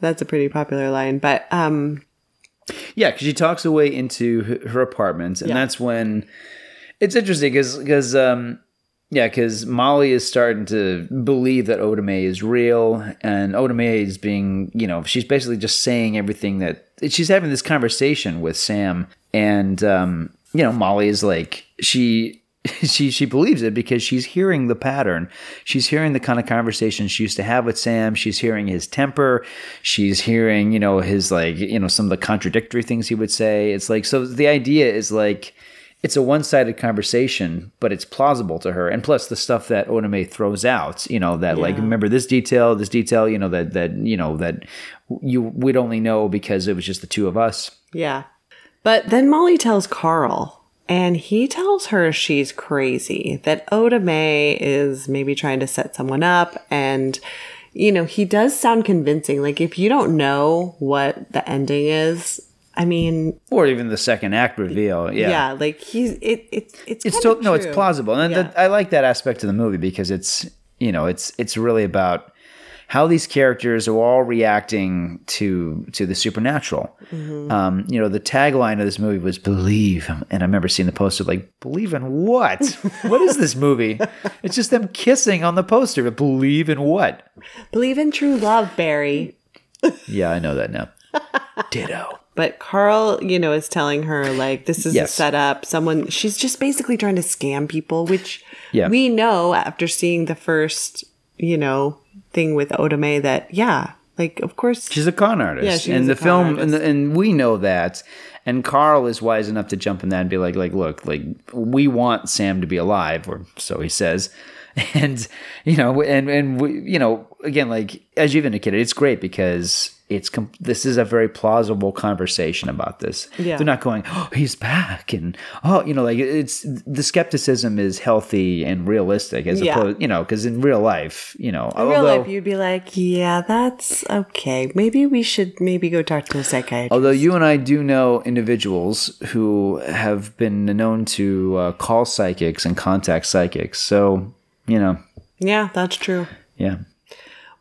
Speaker 3: That's a pretty popular line, but um,
Speaker 4: Yeah, because she talks away into her- her apartment, and
Speaker 3: Yeah.
Speaker 4: that's when it's interesting because because um yeah because Molly is starting to believe that Oda Mae is real, and Oda Mae is being you know she's basically just saying everything that she's having this conversation with Sam, and um you know Molly is like she. She she believes it because she's hearing the pattern. She's hearing the kind of conversation she used to have with Sam. She's hearing his temper. She's hearing, you know, his like, you know, some of the contradictory things he would say. It's like so the idea is like it's a one-sided conversation, but it's plausible to her. And plus the stuff that Oda Mae throws out, you know, that like remember this detail, this detail, you know, that that you know that you would only know because it was just the two of us.
Speaker 3: yeah. But then Molly tells Carl, and he tells her she's crazy. That Oda Mae is maybe trying to set someone up, and you know he does sound convincing. Like if you don't know what the ending is, I mean,
Speaker 4: Or even the second act reveal.
Speaker 3: yeah, yeah. like he's it. It's it's
Speaker 4: it's still no, it's plausible, and
Speaker 3: Yeah.
Speaker 4: that, I like that aspect of the movie because it's you know it's it's really about how these characters are all reacting to to the supernatural.
Speaker 3: Mm-hmm.
Speaker 4: Um, you know, the tagline of this movie was "Believe," and I remember seeing the poster like "Believe in what? what is this movie? It's just them kissing on the poster. But believe in what?
Speaker 3: Believe in true love, Barry.
Speaker 4: Yeah, I know that now. Ditto.
Speaker 3: But Carl, you know, is telling her like this is
Speaker 4: Yes.
Speaker 3: a setup. Someone she's just basically trying to scam people, which
Speaker 4: Yeah.
Speaker 3: we know after seeing the first, you know, thing with Oda Mae that yeah, like of course
Speaker 4: She's a con artist.
Speaker 3: Yeah,
Speaker 4: and the film, and, the, and we know that. And Carl is wise enough to jump in that and be like, like, look, like we want Sam to be alive, or so he says. And you know, and and we, you know, again, like as you've indicated, it's great because it's com- this is a very plausible conversation about this.
Speaker 3: Yeah.
Speaker 4: They're not going, oh, he's back, and oh, you know, like it's the skepticism is healthy and realistic as
Speaker 3: Yeah.
Speaker 4: opposed, you know, because in real life, you know,
Speaker 3: in real life you'd be like, yeah, that's okay. Maybe we should maybe go talk to a psychiatrist.
Speaker 4: Although you and I do know individuals who have been known to uh, call psychics and contact psychics. So, you know,
Speaker 3: yeah, that's true.
Speaker 4: yeah.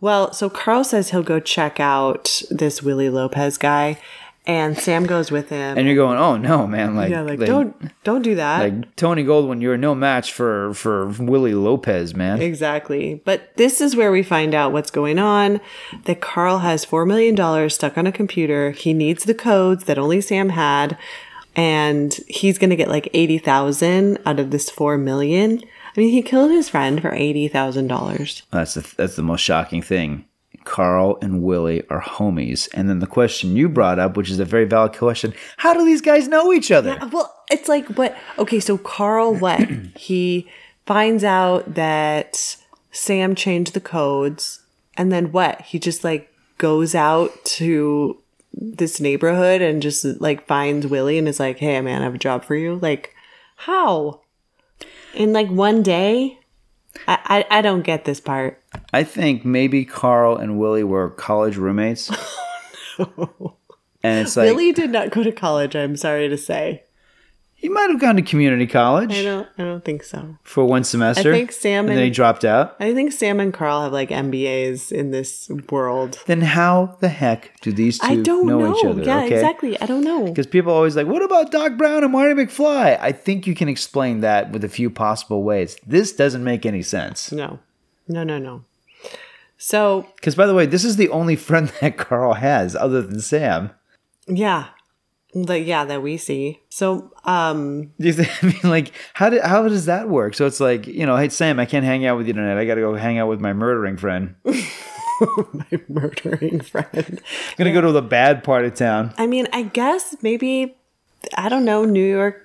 Speaker 3: Well, so Carl says he'll go check out this Willie Lopez guy, and Sam goes with him.
Speaker 4: And you're going, oh no, man! Like,
Speaker 3: yeah, like, don't don't do that.
Speaker 4: like Tony Goldwyn, you're no match for for Willie Lopez, man.
Speaker 3: Exactly. But this is where we find out what's going on. That Carl has $4 million stuck on a computer. He needs the codes that only Sam had. And he's going to get like 80000 out of this $4 million. I mean, he killed his friend for $80,000.
Speaker 4: That's the that's the most shocking thing. Carl and Willie are homies, and then the question you brought up, which is a very valid question: How do these guys know each other?
Speaker 3: Well, it's like what? Okay, so Carl, what? he finds out that Sam changed the codes, and then what? He just like goes out to this neighborhood and just like finds Willie and is like, "Hey, man, I have a job for you." Like, how? In like one day? I I, I don't get this part.
Speaker 4: I think maybe Carl and Willie were college roommates. Oh, and it's like
Speaker 3: Willie did not go to college. I'm sorry to say.
Speaker 4: He might have gone to community college
Speaker 3: I don't. I don't think so.
Speaker 4: for one semester.
Speaker 3: I think Sam
Speaker 4: and then he dropped out.
Speaker 3: I think Sam and Carl have like MBAs in this world.
Speaker 4: Then how the heck do these two
Speaker 3: I don't
Speaker 4: know,
Speaker 3: know.
Speaker 4: each other?
Speaker 3: Yeah,
Speaker 4: okay?
Speaker 3: exactly. I don't know.
Speaker 4: Because people are always like, what about Doc Brown and Marty McFly? I think you can explain that with a few possible ways. This doesn't make any sense.
Speaker 3: No, no, no, no. So
Speaker 4: Because, by the way, this is the only friend that Carl has other than Sam.
Speaker 3: yeah, like yeah, that we see. So um,
Speaker 4: Do you think, I mean, like, how, did, how does that work? So it's like, you know, hey, Sam, I can't hang out with you tonight. I got to go hang out with my murdering friend.
Speaker 3: My murdering friend.
Speaker 4: I'm going to go to the bad part of town.
Speaker 3: I mean, I guess maybe I don't know. New York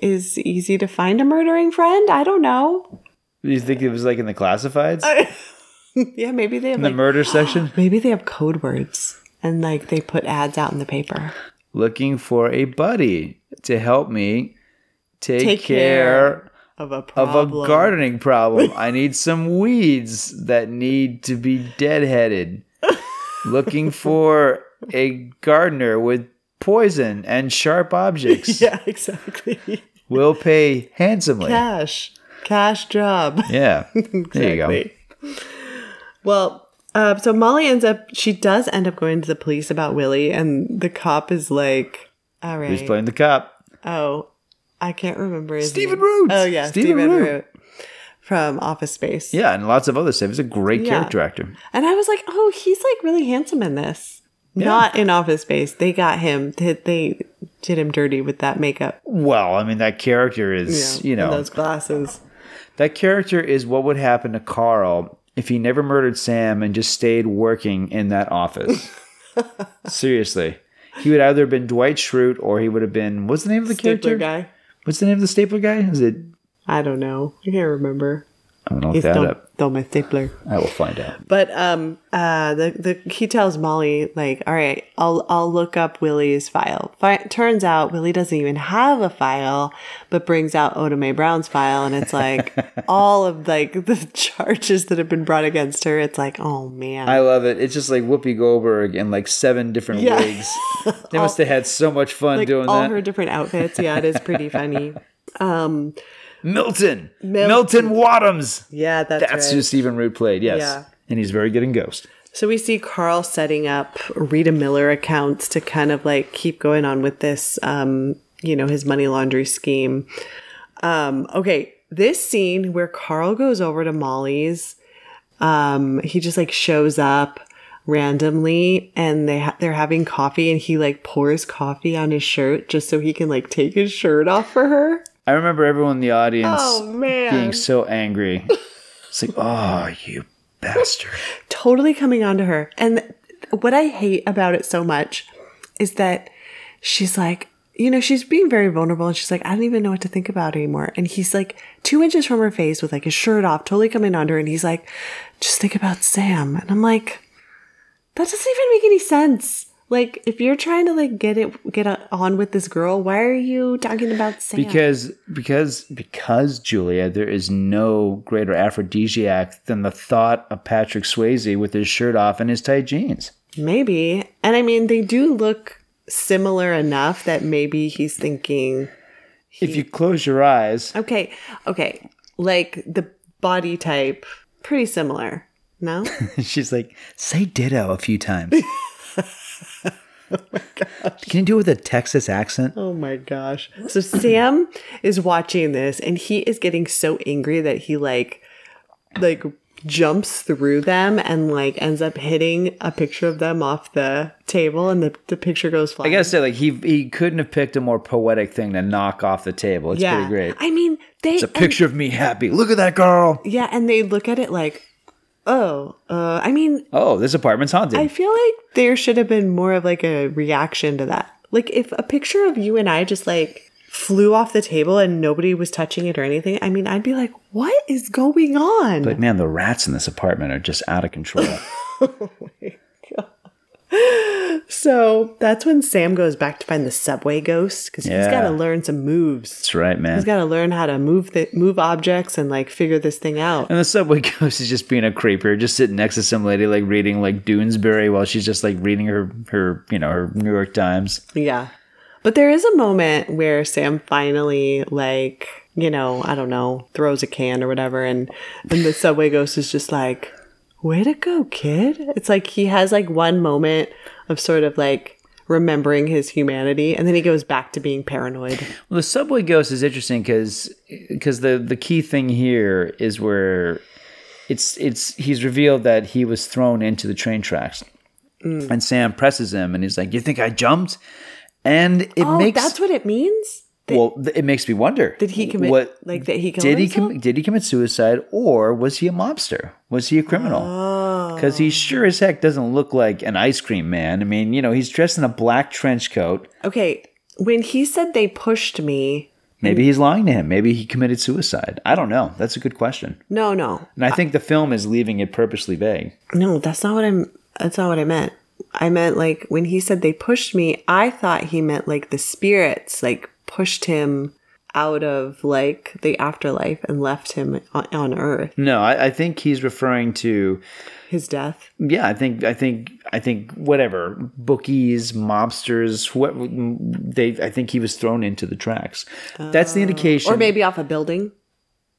Speaker 3: is easy to find a murdering friend. I don't know.
Speaker 4: Do you think it was like in the classifieds?
Speaker 3: yeah, maybe they have
Speaker 4: in the
Speaker 3: like
Speaker 4: murder section?
Speaker 3: maybe they have code words and like they put ads out in the paper.
Speaker 4: Looking for a buddy to help me take,
Speaker 3: Take
Speaker 4: care
Speaker 3: care Of a
Speaker 4: of a gardening problem. I need some weeds that need to be deadheaded. Looking for a gardener with poison and sharp objects.
Speaker 3: Yeah, exactly.
Speaker 4: Will pay handsomely.
Speaker 3: Cash, cash job.
Speaker 4: Yeah. There you go.
Speaker 3: Well, uh, so Molly ends up, she does end up going to the police about Willie, and the cop is like, all right.
Speaker 4: Who's playing the cop?
Speaker 3: Oh, I can't remember his
Speaker 4: Stephen
Speaker 3: name.
Speaker 4: Root.
Speaker 3: Oh, yeah,
Speaker 4: Stephen
Speaker 3: Stephen,
Speaker 4: Root.
Speaker 3: Root. from Office Space.
Speaker 4: Yeah, and lots of other stuff. He's a great
Speaker 3: Yeah.
Speaker 4: character actor.
Speaker 3: And I was like, oh, he's like really handsome in this. Not in Office Space. They got him. They, they did him dirty with that makeup.
Speaker 4: Well, I mean, that character is, you know,
Speaker 3: those glasses.
Speaker 4: that character is what would happen to Carl if he never murdered Sam and just stayed working in that office. Seriously. He would either have been Dwight Schrute or he would have been, what's the name of the
Speaker 3: Stapler
Speaker 4: character?
Speaker 3: guy.
Speaker 4: What's the name of the stapler guy? Is it,
Speaker 3: I don't know. I can't remember.
Speaker 4: I'm to look
Speaker 3: He's
Speaker 4: that
Speaker 3: still,
Speaker 4: up.
Speaker 3: my stapler.
Speaker 4: I will find out.
Speaker 3: But um uh the the he tells Molly like, "All right, I'll I'll look up Willie's file." Fi- turns out Willie doesn't even have a file, but brings out Oda Mae Brown's file and it's like all of like the charges that have been brought against her. It's like, "Oh man."
Speaker 4: I love it. It's just like Whoopi Goldberg and like seven different
Speaker 3: Yeah.
Speaker 4: wigs. They must have had so much fun
Speaker 3: like
Speaker 4: doing
Speaker 3: all
Speaker 4: that.
Speaker 3: her different outfits. Yeah, it is pretty funny. Um
Speaker 4: Milton.
Speaker 3: Milton.
Speaker 4: Milton Waddams.
Speaker 3: yeah, that's,
Speaker 4: That's
Speaker 3: right.
Speaker 4: who Stephen Root played, yes.
Speaker 3: Yeah.
Speaker 4: And he's very good in Ghost.
Speaker 3: So we see Carl setting up Rita Miller accounts to kind of like keep going on with this, um, you know, his money laundry scheme. Um, okay, this scene where Carl goes over to Molly's, um, he just like shows up randomly and they ha- they're having coffee and he like pours coffee on his shirt just so he can like take his shirt off for her.
Speaker 4: I remember everyone in the audience
Speaker 3: Oh
Speaker 4: being so angry. It's like, oh, you bastard.
Speaker 3: totally coming on to her. And what I hate about it so much is that she's like, you know, she's being very vulnerable and she's like, I don't even know what to think about anymore. And he's like two inches from her face with like his shirt off, totally coming on to her. And he's like, just think about Sam. And I'm like, that doesn't even make any sense. Like, if you're trying to like get it, get on with this girl, why are you talking about Sam?
Speaker 4: Because because because Julia, there is no greater aphrodisiac than the thought of Patrick Swayze with his shirt off and his tight jeans.
Speaker 3: Maybe. And I mean, they do look similar enough that maybe he's thinking,
Speaker 4: If you close your eyes,
Speaker 3: okay, okay, like the body type, pretty similar. No?
Speaker 4: She's like, say ditto a few times. Can you do it with a Texas accent?
Speaker 3: Oh my gosh. So Sam is watching this and he is getting so angry that he like like jumps through them and like ends up hitting a picture of them off the table and the, the picture goes flying.
Speaker 4: I
Speaker 3: flying.
Speaker 4: gotta say, like he he couldn't have picked a more poetic thing to knock off the table. It's
Speaker 3: yeah.
Speaker 4: pretty great.
Speaker 3: I mean, they
Speaker 4: It's a
Speaker 3: and-
Speaker 4: picture of me happy. Look at that girl.
Speaker 3: yeah, and they look at it like, oh, uh, I mean,
Speaker 4: Oh, this apartment's haunted.
Speaker 3: I feel like there should have been more of like a reaction to that. Like if a picture of you and I just like flew off the table and nobody was touching it or anything, I mean, I'd be like, what is going on?
Speaker 4: but man, the rats in this apartment are just out of control.
Speaker 3: so that's when Sam goes back to find the subway ghost because he's got to learn some moves.
Speaker 4: That's right, man.
Speaker 3: He's got to learn how to move the move objects and like figure this thing out.
Speaker 4: and the subway ghost is just being a creeper, just sitting next to some lady like reading like Doonesbury while she's just like reading her her you know her New York Times.
Speaker 3: Yeah. But there is a moment where Sam finally like, you know, I don't know, throws a can or whatever and and the subway ghost is just like, "Way to go, kid." It's like he has like one moment of sort of like remembering his humanity and then he goes back to being paranoid.
Speaker 4: Well, the subway ghost is interesting because because the the key thing here is where it's it's he's revealed that he was thrown into the train tracks,
Speaker 3: Mm.
Speaker 4: and Sam presses him and he's like, "You think I jumped?" And it
Speaker 3: Oh,
Speaker 4: makes
Speaker 3: that's what it means?
Speaker 4: Well, th- it makes me wonder.
Speaker 3: Did he commit
Speaker 4: what
Speaker 3: like that he
Speaker 4: did he
Speaker 3: himself?
Speaker 4: com- did he commit suicide or was he a mobster? Was he a criminal?
Speaker 3: Oh.
Speaker 4: Because he sure as heck doesn't look like an ice cream man. I mean, you know, he's dressed in a black trench coat.
Speaker 3: Okay, when he said they pushed me,
Speaker 4: Maybe he's lying to him. Maybe he committed suicide. I don't know. That's a good question.
Speaker 3: no, no.
Speaker 4: And I think the film is leaving it purposely vague.
Speaker 3: No, that's not what I'm that's not what I meant. I meant like when he said they pushed me, I thought he meant like the spirits like pushed him out of like the afterlife and left him on, on earth.
Speaker 4: No, I, I think he's referring to
Speaker 3: His death.
Speaker 4: yeah. I think I think I think whatever bookies, mobsters, what they. I think he was thrown into the tracks. That's the oh. indication.
Speaker 3: Or maybe off a building.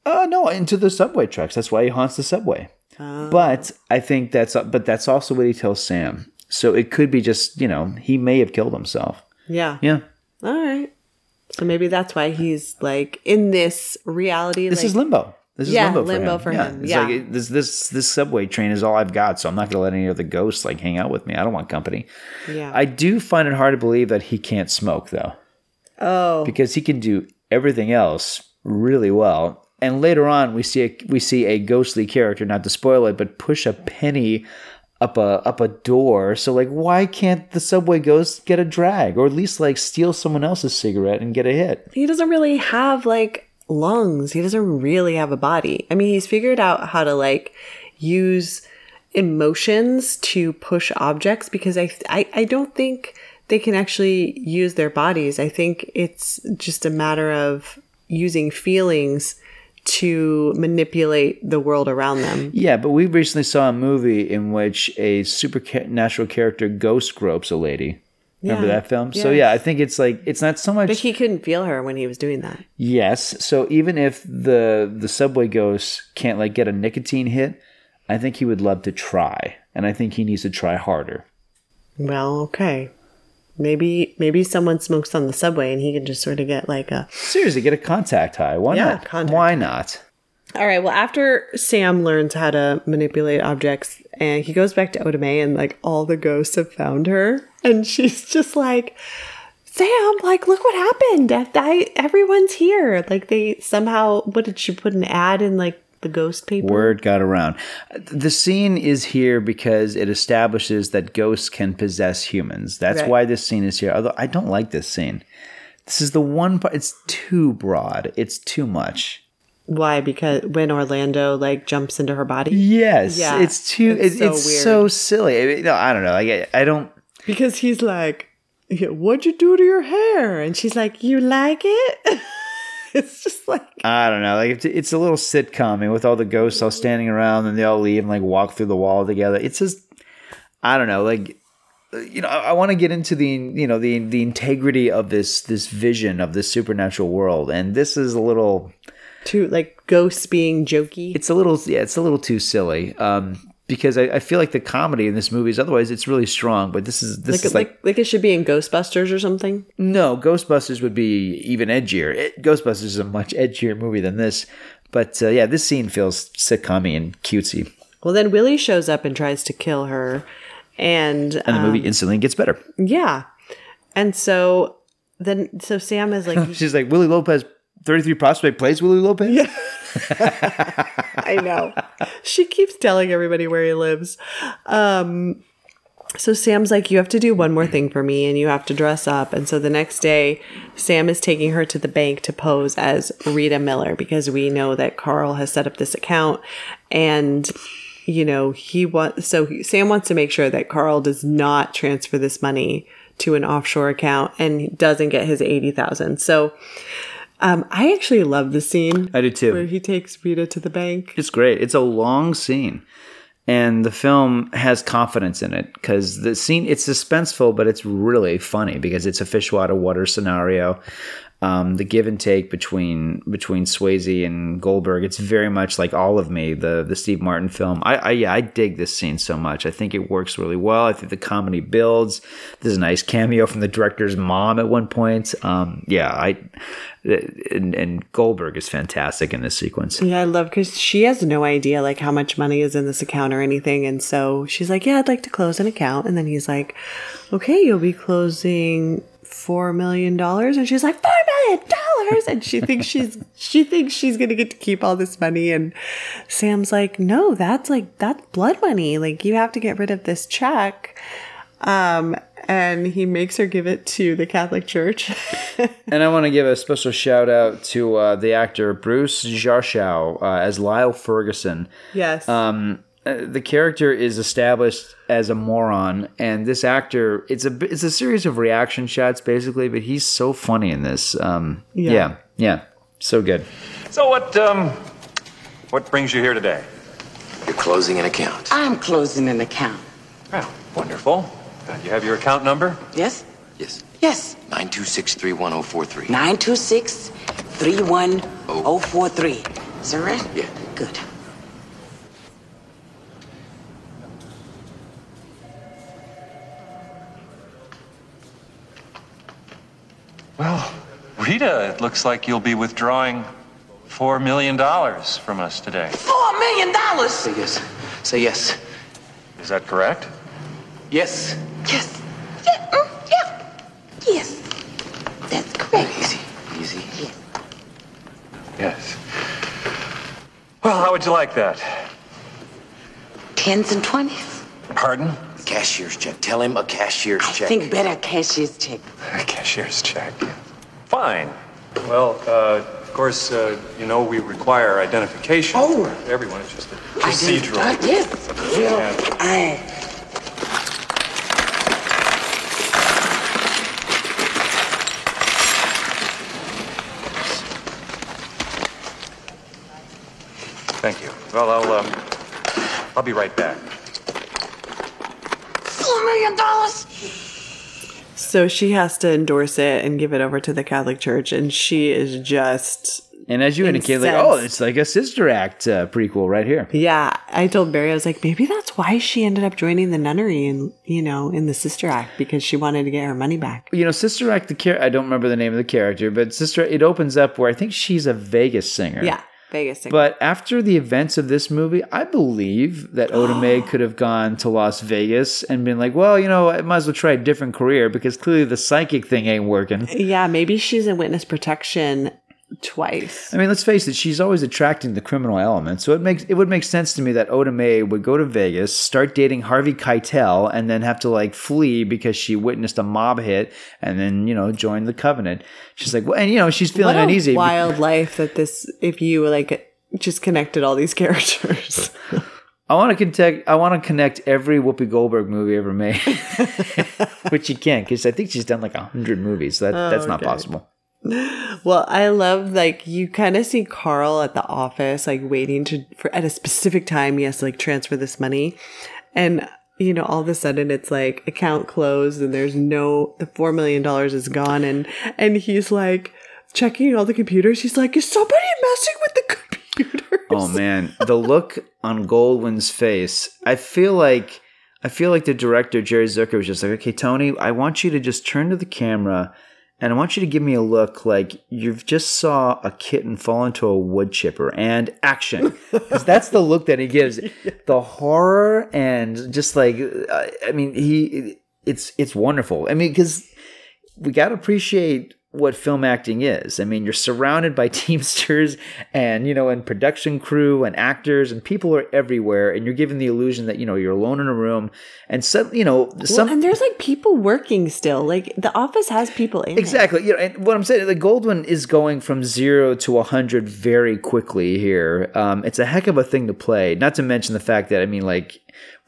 Speaker 4: Oh no, into the subway tracks. That's why he haunts the subway. Oh. But I think that's but that's also what he tells Sam. So it could be just you know he may have killed himself.
Speaker 3: Yeah.
Speaker 4: Yeah,
Speaker 3: All right. So maybe that's why he's like in this reality.
Speaker 4: this
Speaker 3: like,
Speaker 4: is limbo. This is
Speaker 3: Yeah,
Speaker 4: limbo for
Speaker 3: limbo
Speaker 4: him.
Speaker 3: for him. Yeah.
Speaker 4: like, this this this subway train is all I've got, so I'm not going to let any of the ghosts like hang out with me. I don't want company.
Speaker 3: Yeah.
Speaker 4: I do find it hard to believe that he can't smoke though,
Speaker 3: oh.
Speaker 4: because he can do everything else really well. And later on, we see a, we see a ghostly character, not to spoil it, but push a penny up a up a door. So like, why can't the subway ghost get a drag, or at least like steal someone else's cigarette and get a hit?
Speaker 3: he doesn't really have like lungs. He doesn't really have a body. I mean, he's figured out how to like use emotions to push objects because I I, I don't think they can actually use their bodies. I think it's just a matter of using feelings to manipulate the world around them.
Speaker 4: Yeah, but we recently saw a movie in which a supernatural character ghost gropes a lady. Remember
Speaker 3: Yeah.
Speaker 4: that film? So yeah, I think it's like it's not so much
Speaker 3: But he couldn't feel her when he was doing that.
Speaker 4: yes. So even if the the subway ghost can't like get a nicotine hit, I think he would love to try, and I think he needs to try harder.
Speaker 3: Well, okay. Maybe maybe someone smokes on the subway and he can just sort of get like a
Speaker 4: Seriously, get a contact high. Why
Speaker 3: Yeah,
Speaker 4: not?
Speaker 3: contact
Speaker 4: Why not?
Speaker 3: All right. Well, after Sam learns how to manipulate objects, and he goes back to Oda Mae, and like all the ghosts have found her, and she's just like, "Sam, like, look what happened! I, everyone's here. Like, they somehow what did she put an ad in like the ghost paper?
Speaker 4: Word got around. The scene is here because it establishes that ghosts can possess humans. That's
Speaker 3: Right.
Speaker 4: why this scene is here. Although I don't like this scene. This is the one part. It's too broad. It's too much.
Speaker 3: Why? Because when Orlando like jumps into her body,
Speaker 4: Yes,
Speaker 3: Yeah,
Speaker 4: it's too.
Speaker 3: it's
Speaker 4: It's,
Speaker 3: so
Speaker 4: it's so silly. I, mean, no, I don't know. Like I, I don't.
Speaker 3: because he's like, "What'd you do to your hair?" And she's like, "You like it?" it's just like.
Speaker 4: I don't know. Like it's, a little sitcom and with all the ghosts all standing around and they all leave and like walk through the wall together. It's just, I don't know. Like, you know, I, I want to get into the you know the the integrity of this this vision of this supernatural world, and this is a little.
Speaker 3: too like ghosts being jokey.
Speaker 4: It's a little yeah. It's a little too silly. Um, because I, I feel like the comedy in this movie is otherwise it's really strong, but this is this
Speaker 3: Like,
Speaker 4: is like,
Speaker 3: like like it should be in Ghostbusters or something.
Speaker 4: no Ghostbusters would be even edgier. It, Ghostbusters is a much edgier movie than this, but uh, yeah, this scene feels sitcom and cutesy,
Speaker 3: Well, then Willie shows up and tries to kill her, and
Speaker 4: and the
Speaker 3: um,
Speaker 4: movie instantly gets better.
Speaker 3: yeah, and so then so Sam is like,
Speaker 4: She's like Willie Lopez, thirty three Prospect Place Willie Lopez. Yeah.
Speaker 3: I know. she keeps telling everybody where he lives. Um, so Sam's like, You have to do one more thing for me and you have to dress up. And so the next day, Sam is taking her to the bank to pose as Rita Miller because we know that Carl has set up this account and. You know, he wants so he- Sam wants to make sure that Carl does not transfer this money to an offshore account and doesn't get his 80,000. So, um, I actually love the scene.
Speaker 4: I do too.
Speaker 3: Where he takes Rita to the bank.
Speaker 4: It's great. It's a long scene. And the film has confidence in it because the scene it's suspenseful, but it's really funny because it's a fish out of water scenario. Um, the give and take between between Swayze and Goldberg, it's very much like All of Me, the the Steve Martin film. I, I yeah, I dig this scene so much. I think it works really well. I think the comedy builds. There's a nice cameo from the director's mom at one point. Um, yeah, I and, and Goldberg is fantastic in this sequence.
Speaker 3: Yeah, I love because she has no idea like how much money is in this account or anything, and so she's like, "Yeah, I'd like to close an account," and then he's like, "Okay, you'll be closing four million dollars," and she's like, four million dollars," and she thinks she's she thinks she's gonna get to keep all this money, and Sam's like, "No, that's like that's blood money. Like you have to get rid of this check." Um, and he makes her give it to the Catholic Church.
Speaker 4: And I want to give a special shout out to uh, the actor Bruce Jarchow uh, as Lyle Ferguson.
Speaker 3: yes.
Speaker 4: Um, uh, the character is established as a moron, and this actor it's a it's a series of reaction shots basically, but he's so funny in this. Um,
Speaker 3: Yeah.
Speaker 4: yeah, yeah, so good.
Speaker 5: So what um what brings you here today?
Speaker 6: You're closing an account.
Speaker 7: I'm closing an account.
Speaker 5: Well, wonderful. Uh, you have your account number?
Speaker 7: Yes?
Speaker 6: Yes.
Speaker 7: Yes.
Speaker 6: 926310043.
Speaker 7: 926 31043. Is that right?
Speaker 6: Yeah.
Speaker 7: Good.
Speaker 5: Well, Rita, it looks like you'll be withdrawing four million dollars from us today.
Speaker 7: Four million dollars!
Speaker 6: Say yes. Say yes.
Speaker 5: Is that correct?
Speaker 6: Yes.
Speaker 7: Yes. Yeah. mm, yeah. Yes. That's correct.
Speaker 6: Easy. Easy.
Speaker 7: Yes.
Speaker 5: Yes. Well, how would you like that?
Speaker 7: Tens and twenties.
Speaker 5: Pardon?
Speaker 6: Cashier's check. Tell him a cashier's check.
Speaker 7: I
Speaker 6: check.
Speaker 7: think better cashier's check.
Speaker 5: A cashier's check. Fine. Well, uh, of course, uh, you know we require identification.
Speaker 7: Oh.
Speaker 5: for Everyone, it's just a
Speaker 7: I did-
Speaker 5: procedural.
Speaker 7: uh, yes. Well,
Speaker 5: Yeah.
Speaker 7: I.
Speaker 5: Thank you. Well, I'll um, I'll be right back.
Speaker 7: Four million dollars?
Speaker 3: So she has to endorse it and give it over to the Catholic Church, and she is just
Speaker 4: And as you indicated, like, oh, it's like a Sister Act uh, prequel right here.
Speaker 3: yeah. I told Barry I was like, maybe that's why she ended up joining the nunnery and you know in the Sister Act because she wanted to get her money back.
Speaker 4: You know, Sister Act, the char- I don't remember the name of the character, but Sister, it opens up where I think she's a Vegas singer.
Speaker 3: Yeah, Vegas.
Speaker 4: But after the events of this movie, I believe that Oda Mae could have gone to Las Vegas and been like, well, you know, I might as well try a different career because clearly the psychic thing ain't working.
Speaker 3: yeah, maybe she's in witness protection twice.
Speaker 4: I mean, let's face it, she's always attracting the criminal element. So it makes it would make sense to me that Oda Mae would go to Vegas, start dating Harvey Keitel, and then have to like flee because she witnessed a mob hit and then, you know, join the covenant. She's like, well, and you know, she's feeling uneasy.
Speaker 3: wild life that this. If you like just connected all these characters.
Speaker 4: I want to connect. I want to connect every Whoopi Goldberg movie ever made, which you can't because I think she's done like a hundred movies. So that that's oh, not
Speaker 3: okay.
Speaker 4: possible.
Speaker 3: Well, I love like you kind of see Carl at the office, like waiting to for at a specific time. He has to like transfer this money, and you know, all of a sudden it's like account closed, and there's no the four million dollars is gone, and and he's like checking all the computers. He's like, is somebody messing with the computer?
Speaker 4: Oh man, the look on Goldwyn's face. I feel like I feel like the director Jerry Zucker was just like, "Okay, Tony, I want you to just turn to the camera and I want you to give me a look like you've just saw a kitten fall into a wood chipper and action." Cuz that's the look that he gives. The horror and just like uh, I mean, he it's it's wonderful. I mean, cuz we got to appreciate what film acting is. I mean, you're surrounded by teamsters and, you know, and production crew and actors and people are everywhere and you're given the illusion that, you know, you're alone in a room and some, you know, some
Speaker 3: well, and there's like people working still. Like the office has people in it.
Speaker 4: Exactly. You know, and what I'm saying, the Goldwyn is going from zero to 100 very quickly here. Um, it's a heck of a thing to play. Not to mention the fact that, I mean, like,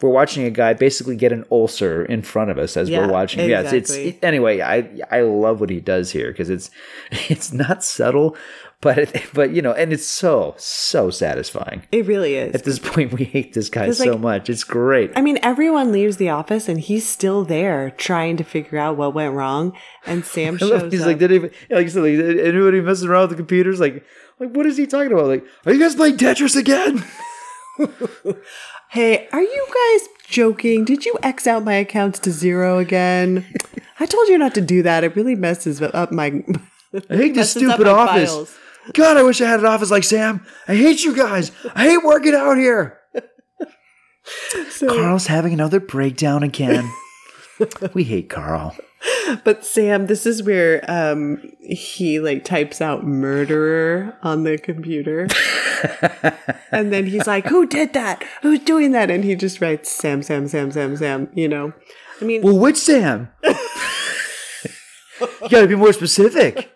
Speaker 4: we're watching a guy basically get an ulcer in front of us as
Speaker 3: Yeah,
Speaker 4: we're watching. Yes, it's
Speaker 3: exactly.
Speaker 4: anyway. I I love what he does here because it's it's not subtle, but it, but you know, and it's so so satisfying.
Speaker 3: It really is.
Speaker 4: At this point, we hate this guy so
Speaker 3: like,
Speaker 4: much. It's great.
Speaker 3: I mean, everyone leaves the office and he's still there trying to figure out what went wrong. And Sam shows
Speaker 4: he's
Speaker 3: up.
Speaker 4: like, did even like you said, like, did anybody messing around with the computers? Like, like what is he talking about? Like, are you guys playing Tetris again?
Speaker 3: hey, are you guys joking? Did you X out my accounts to zero again? I told you not to do that. It really messes up my.
Speaker 4: I hate this stupid office.
Speaker 3: files.
Speaker 4: God, I wish I had an office like Sam. I hate you guys. I hate working out here. Carl's having another breakdown again. we hate Carl.
Speaker 3: But Sam, this is where um he like types out murderer on the computer. and then he's like, Who did that? Who's doing that? And he just writes Sam, Sam, Sam, Sam, Sam, you know. I mean
Speaker 4: Well, which Sam? you gotta be more specific.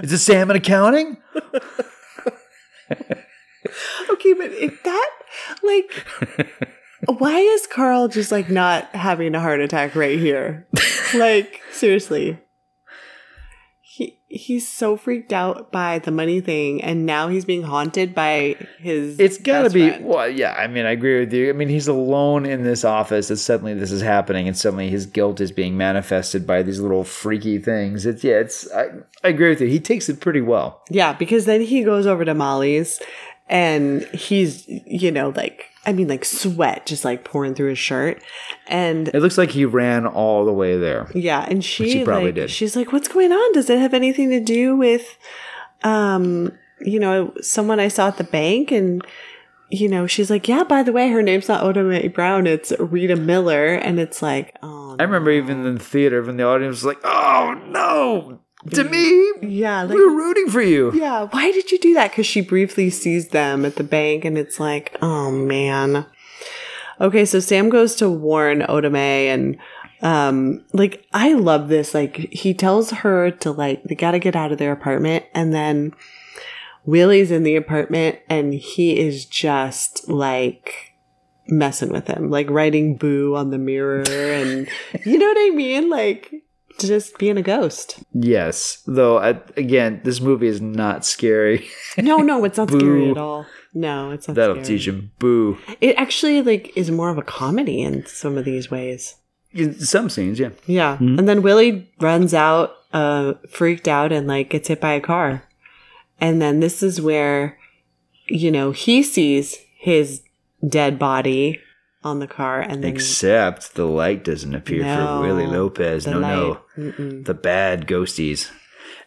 Speaker 4: Is it Sam in accounting?
Speaker 3: okay, but if that like why is Carl just like not having a heart attack right here? like, seriously. He he's so freaked out by the money thing and now he's being haunted by his
Speaker 4: It's gotta be.
Speaker 3: friend.
Speaker 4: Well, yeah. I mean, I agree with you. I mean, he's alone in this office, and suddenly this is happening, and suddenly his guilt is being manifested by these little freaky things. It's yeah. It's. I, I agree with you. He takes it pretty well.
Speaker 3: Yeah, because then he goes over to Molly's and he's, you know, like, I mean, like sweat just like pouring through his shirt. And
Speaker 4: It looks like he ran all the way there.
Speaker 3: yeah, and she,
Speaker 4: he probably
Speaker 3: like,
Speaker 4: did.
Speaker 3: she's like, what's going on? Does it have anything to do with, um, you know, someone I saw at the bank? And, you know, she's like, yeah, by the way, her name's not Oda Mae Brown, it's Rita Miller. And it's like, oh,
Speaker 4: I remember even in the theater, when the audience was like, "Oh no, to me,
Speaker 3: yeah, like,
Speaker 4: we were rooting for you."
Speaker 3: Yeah, why did you do that? Because she briefly sees them at the bank, and it's like, oh man. Okay, so Sam goes to warn Oda Mae, and um, like I love this. Like he tells her to like they gotta get out of their apartment, and then Willie's in the apartment, and he is just like messing with him, like writing "boo" on the mirror, and you know what I mean, like just being a ghost.
Speaker 4: Yes, though I, again, this movie is not scary.
Speaker 3: No, no, it's not scary at all. No, it's not
Speaker 4: That'll
Speaker 3: scary.
Speaker 4: teach him. Boo.
Speaker 3: It actually like is more of a comedy in some of these ways.
Speaker 4: In some scenes, yeah.
Speaker 3: Yeah.
Speaker 4: Hmm?
Speaker 3: And then Willie runs out, uh, freaked out and like gets hit by a car. And then this is where, you know, he sees his dead body on the car and then
Speaker 4: Except the light doesn't appear
Speaker 3: No,
Speaker 4: for Willie Lopez.
Speaker 3: the
Speaker 4: No, no.
Speaker 3: Mm-mm.
Speaker 4: the bad ghosties.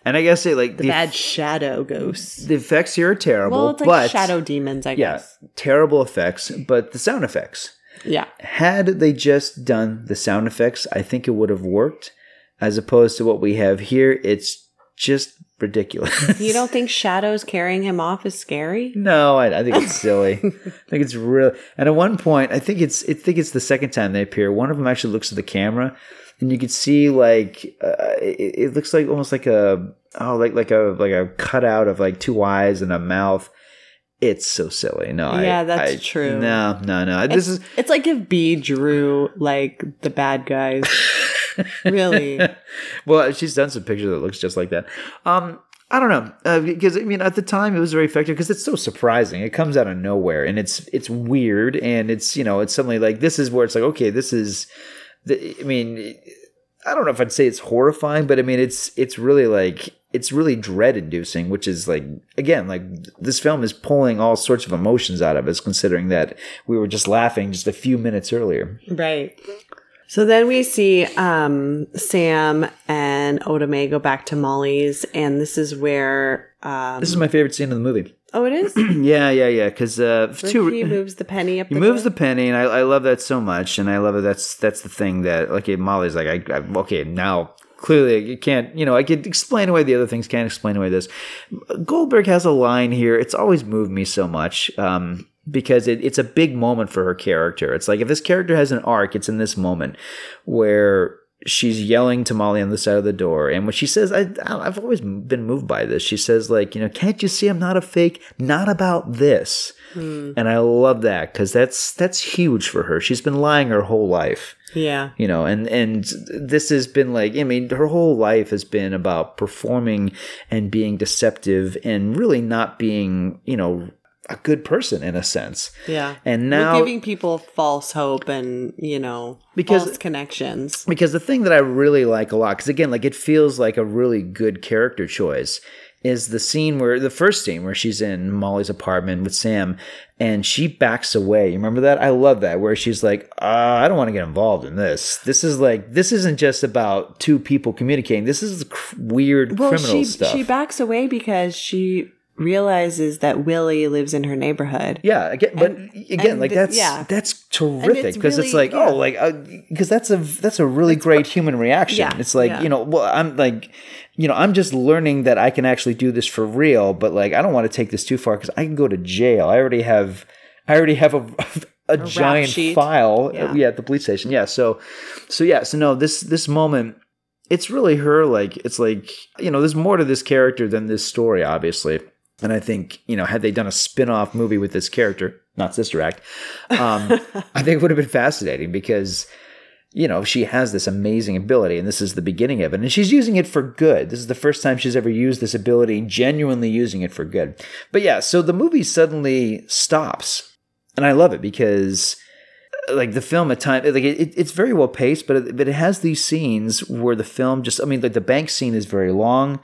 Speaker 4: And I guess it like
Speaker 3: the bad shadow ghosts.
Speaker 4: The effects here are terrible,
Speaker 3: Well, it's like
Speaker 4: but
Speaker 3: shadow demons, I
Speaker 4: yeah,
Speaker 3: guess.
Speaker 4: terrible effects. But the sound effects.
Speaker 3: Yeah.
Speaker 4: Had they just done the sound effects, I think it would have worked. As opposed to what we have here, it's just ridiculous.
Speaker 3: You don't think shadows carrying him off is scary?
Speaker 4: No, I, I think it's silly. I think it's real. And at one point, I think it's I think it's the second time they appear. One of them actually looks at the camera, and you can see like uh, it, it looks like almost like a oh like like a like a cutout of like two eyes and a mouth. It's so silly. No, I-
Speaker 3: Yeah, that's
Speaker 4: I-
Speaker 3: true.
Speaker 4: No, no, no. This is
Speaker 3: It's like if B drew like the bad guys. really?
Speaker 4: well, she's done some pictures that looks just like that. Um, I don't know uh, because I mean at the time it was very effective because it's so surprising. It comes out of nowhere and it's it's weird and it's you know it's suddenly like this is where it's like okay this is the, I mean I don't know if I'd say it's horrifying, but I mean it's it's really like it's really dread inducing, which is like again like this film is pulling all sorts of emotions out of us, considering that we were just laughing just a few minutes earlier.
Speaker 3: Right. So then we see um, Sam and Oda Mae go back to Molly's, and this is where. Um,
Speaker 4: This is my favorite scene in the movie.
Speaker 3: oh, it is.
Speaker 4: yeah, yeah, yeah. Because uh, two,
Speaker 3: he moves the penny up.
Speaker 4: He
Speaker 3: the
Speaker 4: moves
Speaker 3: door.
Speaker 4: the penny, and I, I love that so much. And I love it. That's that's the thing that like Molly's like, I, I okay now clearly you can't you know I could explain away the other things, can't explain away this. Goldberg has a line here. It's always moved me so much. Um, because it, it's a big moment for her character. It's like if this character has an arc, it's in this moment where she's yelling to Molly on the side of the door, and when she says, I, "I've always been moved by this," she says, "Like you know, can't you see I'm not a fake? Not about this." Hmm. And I love that because that's that's huge for her. She's been lying her whole life
Speaker 3: Yeah.
Speaker 4: you know and and this has been like i mean her whole life has been about performing and being deceptive and really not being you know a good person in a sense
Speaker 3: Yeah.
Speaker 4: and
Speaker 3: We're
Speaker 4: now
Speaker 3: giving people false hope and you know
Speaker 4: Because-
Speaker 3: false connections.
Speaker 4: because the thing that I really like a lot, because again, like it feels like a really good character choice, is the scene where the first scene where she's in Molly's apartment with Sam and she backs away. You remember that? I love that where she's like, uh, I don't want to get involved in this. This is like this isn't just about two people communicating. This is weird
Speaker 3: Well,
Speaker 4: criminal
Speaker 3: she
Speaker 4: stuff.
Speaker 3: she backs away because she realizes that Willie lives in her neighborhood.
Speaker 4: Yeah, again, but
Speaker 3: And-
Speaker 4: again,
Speaker 3: and
Speaker 4: like
Speaker 3: th-
Speaker 4: that's
Speaker 3: yeah.
Speaker 4: that's terrific because it's,
Speaker 3: really-
Speaker 4: like oh,
Speaker 3: yeah.
Speaker 4: oh, like uh, because that's a that's a really great human reaction.
Speaker 3: Yeah,
Speaker 4: it's like
Speaker 3: yeah.
Speaker 4: you know, well, I'm like, you know, I'm just learning that I can actually do this for real, but like I don't want to take this too far because I can go to jail. I already have, I already have a. A, giant file, uh,
Speaker 3: Yeah.
Speaker 4: yeah. at the police station. Yeah, so, so yeah, so no, this this moment, it's really her. Like, it's like you know, there's more to this character than this story, obviously. And I think, you know, had they done a spin off movie with this character, not Sister Act, um, I think it would have been fascinating because, you know, she has this amazing ability and this is the beginning of it. And she's using it for good. This is the first time she's ever used this ability, genuinely using it for good. But yeah, so the movie suddenly stops. And I love it because like the film at times like it, it's very well paced but it, but it has these scenes where the film just i mean like the bank scene is very long.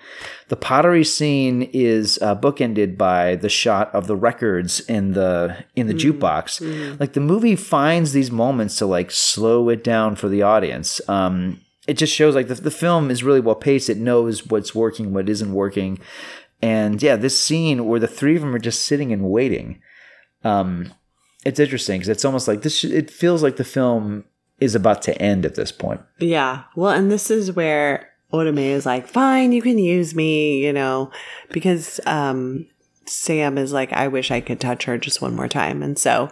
Speaker 4: The pottery scene is uh, bookended by the shot of the records in the in the jukebox. Like the movie finds these moments to like slow it down for the audience. Um it just shows like the, the film is really well paced. It knows what's working what isn't working. And yeah this scene where the three of them are just sitting and waiting um it's interesting because it's almost like this. It feels like the film is about to end at this point.
Speaker 3: Yeah. Well, and this is where Oda Mae is like, fine, you can use me, you know, because um, Sam is like, I wish I could touch her just one more time. And so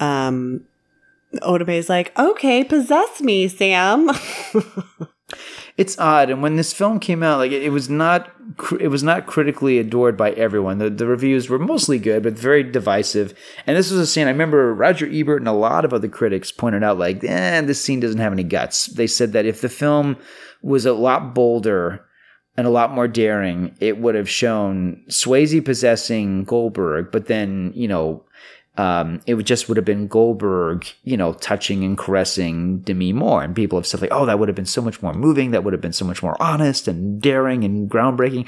Speaker 3: um, Oda Mae is like, okay, possess me, Sam.
Speaker 4: It's odd, and when this film came out, like it, it was not, it was not critically adored by everyone. The, the reviews were mostly good, but very divisive. And this was a scene I remember Roger Ebert and a lot of other critics pointed out, like, eh, this scene doesn't have any guts. They said that if the film was a lot bolder and a lot more daring, it would have shown Swayze possessing Goldberg, but then you know um, it would just would have been Goldberg, you know, touching and caressing Demi Moore, and people have said like, "Oh, that would have been so much more moving. That would have been so much more honest and daring and groundbreaking."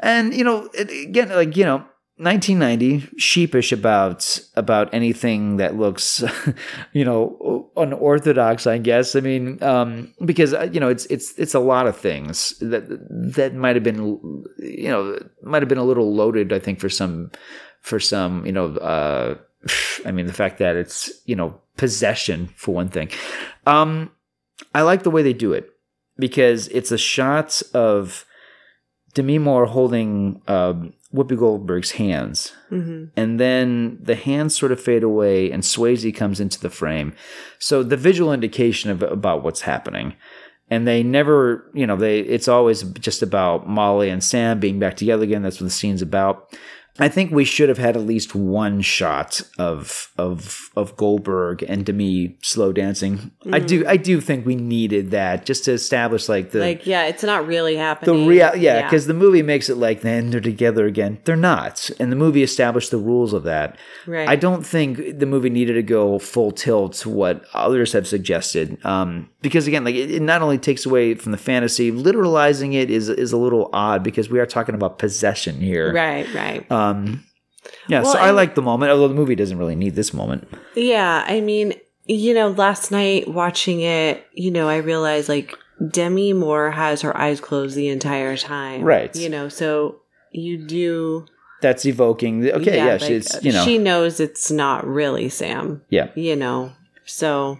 Speaker 4: And you know, it, again, like you know, 1990, sheepish about about anything that looks, you know, unorthodox. I guess. I mean, um, because uh, you know, it's it's it's a lot of things that that might have been, you know, might have been a little loaded. I think for some for some, you know, uh, I mean, the fact that it's, you know, possession for one thing. Um, I like the way they do it because it's a shot of Demi Moore holding um, Whoopi Goldberg's hands. And then the hands sort of fade away and Swayze comes into the frame. So the visual indication of about what's happening. And they never, you know, they it's always just about Molly and Sam being back together again. That's what the scene's about. I think we should have had at least one shot of of of Goldberg and Demi slow dancing. I do I do think we needed that just to establish like the
Speaker 3: Like, yeah, it's not really happening.
Speaker 4: the real yeah because the movie makes it like then they're together again. They're not, and the movie established the rules of that.
Speaker 3: Right.
Speaker 4: I don't think the movie needed to go full tilt to what others have suggested. Um, because again, like it, it not only takes away from the fantasy, literalizing it is is a little odd because we are talking about possession here.
Speaker 3: Right, right.
Speaker 4: Um, yeah,
Speaker 3: Well,
Speaker 4: so I like the moment, although the movie doesn't really need this moment.
Speaker 3: Yeah, I mean, you know, last night watching it, you know, I realized like Demi Moore has her eyes closed the entire time.
Speaker 4: Right.
Speaker 3: You know, so you do.
Speaker 4: That's evoking. The, okay, yeah,
Speaker 3: like,
Speaker 4: she's you know,
Speaker 3: She knows it's not really Sam.
Speaker 4: yeah,
Speaker 3: You know, so.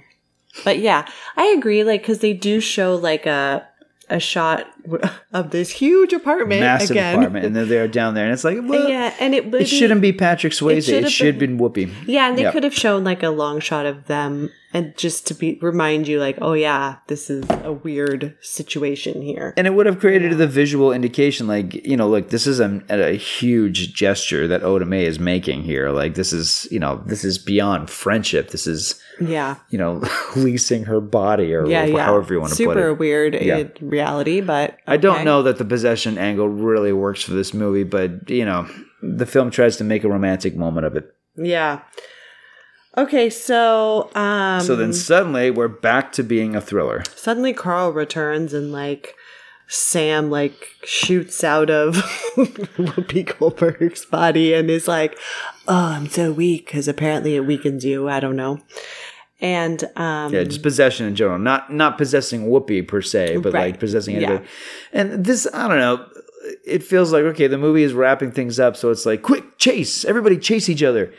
Speaker 3: But yeah, I agree. Like, because they do show like a a shot of this huge apartment
Speaker 4: massive
Speaker 3: again.
Speaker 4: apartment, and then they're down there, and it's like, well,
Speaker 3: yeah, and it
Speaker 4: it shouldn't be Patrick Swayze.
Speaker 3: should
Speaker 4: It should have been Whoopi.
Speaker 3: Yeah, and they
Speaker 4: Yeah.
Speaker 3: could have shown like a long shot of them and just to be remind you like, oh yeah, this is a weird situation here.
Speaker 4: And it would have created the visual indication, like you know, look, this is a, a huge gesture that Oda Mae is making here. Like this is, you know, this is beyond friendship. This is,
Speaker 3: Yeah.
Speaker 4: you know, leasing her body or
Speaker 3: Yeah, yeah.
Speaker 4: however you want to
Speaker 3: Super
Speaker 4: put it.
Speaker 3: Super weird
Speaker 4: Yeah.
Speaker 3: in reality, but
Speaker 4: I don't know that the possession angle really works for this movie, but you know, the film tries to make a romantic moment of it.
Speaker 3: Yeah. Okay, so um
Speaker 4: So then suddenly we're back to being a thriller.
Speaker 3: suddenly Carl returns and like Sam like shoots out of Whoopi Goldberg's body and is like, "Oh, I'm so weak," because apparently it weakens you. I don't know. And um,
Speaker 4: Yeah, just possession in general, not not possessing Whoopi per se, but
Speaker 3: Right.
Speaker 4: like possessing
Speaker 3: Yeah.
Speaker 4: And this, I don't know. It feels like okay, the movie is wrapping things up, so it's like quick chase, everybody chase each other.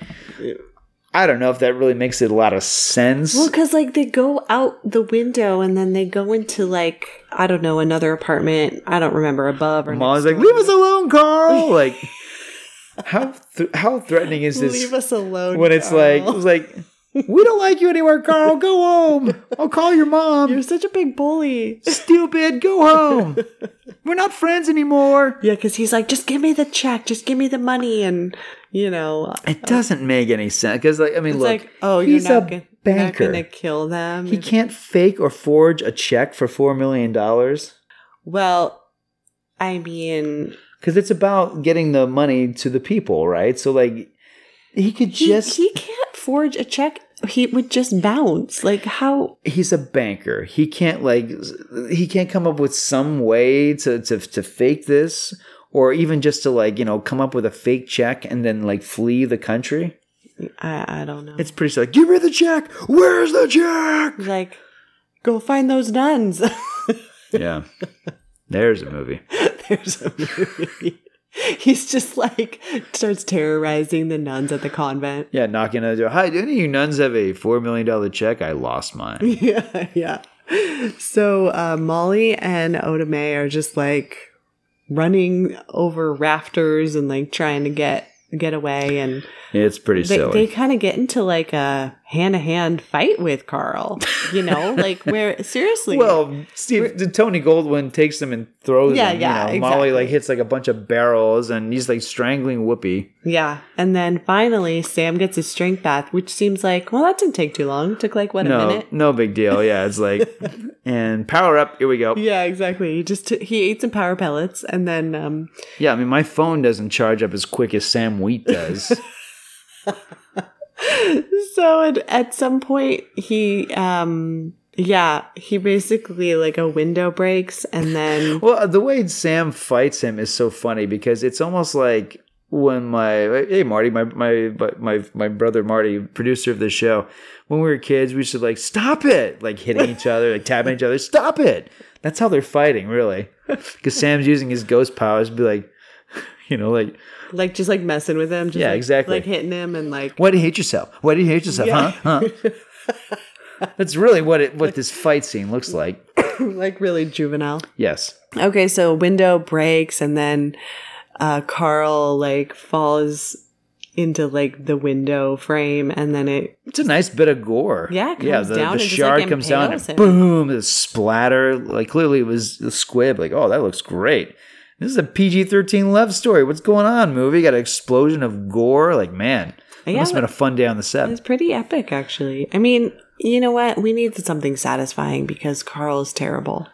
Speaker 4: I don't know if that really makes it a lot of sense.
Speaker 3: Well, because like they go out the window and then they go into like I don't know another apartment. I don't remember above or
Speaker 4: Molly's
Speaker 3: next
Speaker 4: like,
Speaker 3: door.
Speaker 4: "Leave us alone, Carl!" Like, how th- how threatening is this?
Speaker 3: Leave us alone.
Speaker 4: when it's like, it's like, we don't like you anywhere, Carl. Go home. I'll call your mom.
Speaker 3: you're such a big bully.
Speaker 4: stupid. Go home. We're not friends anymore.
Speaker 3: Yeah, because he's like, just give me the check, just give me the money, and you know,
Speaker 4: It uh, doesn't make any sense because, like, I mean,
Speaker 3: it's
Speaker 4: look,
Speaker 3: like, oh, you're
Speaker 4: he's
Speaker 3: not,
Speaker 4: a
Speaker 3: gonna, you're not
Speaker 4: banker.
Speaker 3: gonna kill them.
Speaker 4: he can't fake or forge a check for four million dollars
Speaker 3: Well, I mean,
Speaker 4: because it's about getting the money to the people, right? So, like, he could
Speaker 3: he,
Speaker 4: just.
Speaker 3: he can't forge a check. He would just bounce. Like how?
Speaker 4: he's a banker. He can't like he can't come up with some way to to to fake this or even just to like, you know, come up with a fake check and then like flee the country.
Speaker 3: I I don't know.
Speaker 4: It's pretty like, "Give me the check. Where's the check?"
Speaker 3: Like, go find those nuns.
Speaker 4: Yeah. There's a movie.
Speaker 3: There's a movie. He's just like starts terrorizing the nuns at the convent.
Speaker 4: Yeah, knocking on the door. Hi, do any of you nuns have a four million dollar check? I lost mine.
Speaker 3: Yeah, yeah. So uh, Molly and Oda Mae are just like running over rafters and like trying to get get away, and
Speaker 4: It's pretty
Speaker 3: they
Speaker 4: silly.
Speaker 3: they kind of get into like a hand to hand fight with Carl. You know, like where seriously.
Speaker 4: Well, Steve, Tony Goldwyn takes him and throws
Speaker 3: Yeah,
Speaker 4: him.
Speaker 3: yeah,
Speaker 4: you know, Molly like hits like a bunch of barrels, and he's like strangling Whoopi.
Speaker 3: yeah, and then finally Sam gets his strength bath, which seems like well that didn't take too long. It took like what a minute.
Speaker 4: no big deal. Yeah, it's like, and power up. Here we go. Yeah.
Speaker 3: Yeah, exactly. He just t- he ate some power pellets and then um Yeah,
Speaker 4: I mean, my phone doesn't charge up as quick as Sam Wheat does.
Speaker 3: so at, at some point he um yeah he basically like a window breaks and then
Speaker 4: well, the way Sam fights him is so funny because it's almost like when my hey Marty, my my my my brother Marty, producer of the show, when we were kids, we to like stop it, like hitting each other, like tapping each other, stop it. That's how they're fighting, really, because Sam's using his ghost powers to be like, you know, like.
Speaker 3: Like just like messing with him just
Speaker 4: Yeah,
Speaker 3: like,
Speaker 4: exactly.
Speaker 3: like hitting him and like
Speaker 4: Why do you hate yourself? Why do you hate yourself?
Speaker 3: Yeah.
Speaker 4: Huh? Huh? That's really what it what this fight scene looks like.
Speaker 3: like really juvenile
Speaker 4: Yes.
Speaker 3: okay so window breaks and then uh carl like falls into like the window frame and then it
Speaker 4: It's a nice bit of gore.
Speaker 3: Yeah, it
Speaker 4: yeah. The, the shard
Speaker 3: like,
Speaker 4: comes down and
Speaker 3: him.
Speaker 4: boom, the splatter. Like clearly it was the squib. Like oh, that looks great. This is a PG 13 love story. What's going on, movie? Got an explosion of gore. Like, man, it
Speaker 3: Yeah,
Speaker 4: must have been a fun day on the set.
Speaker 3: It's pretty epic, actually. I mean, you know what? We need something satisfying because Carl is terrible.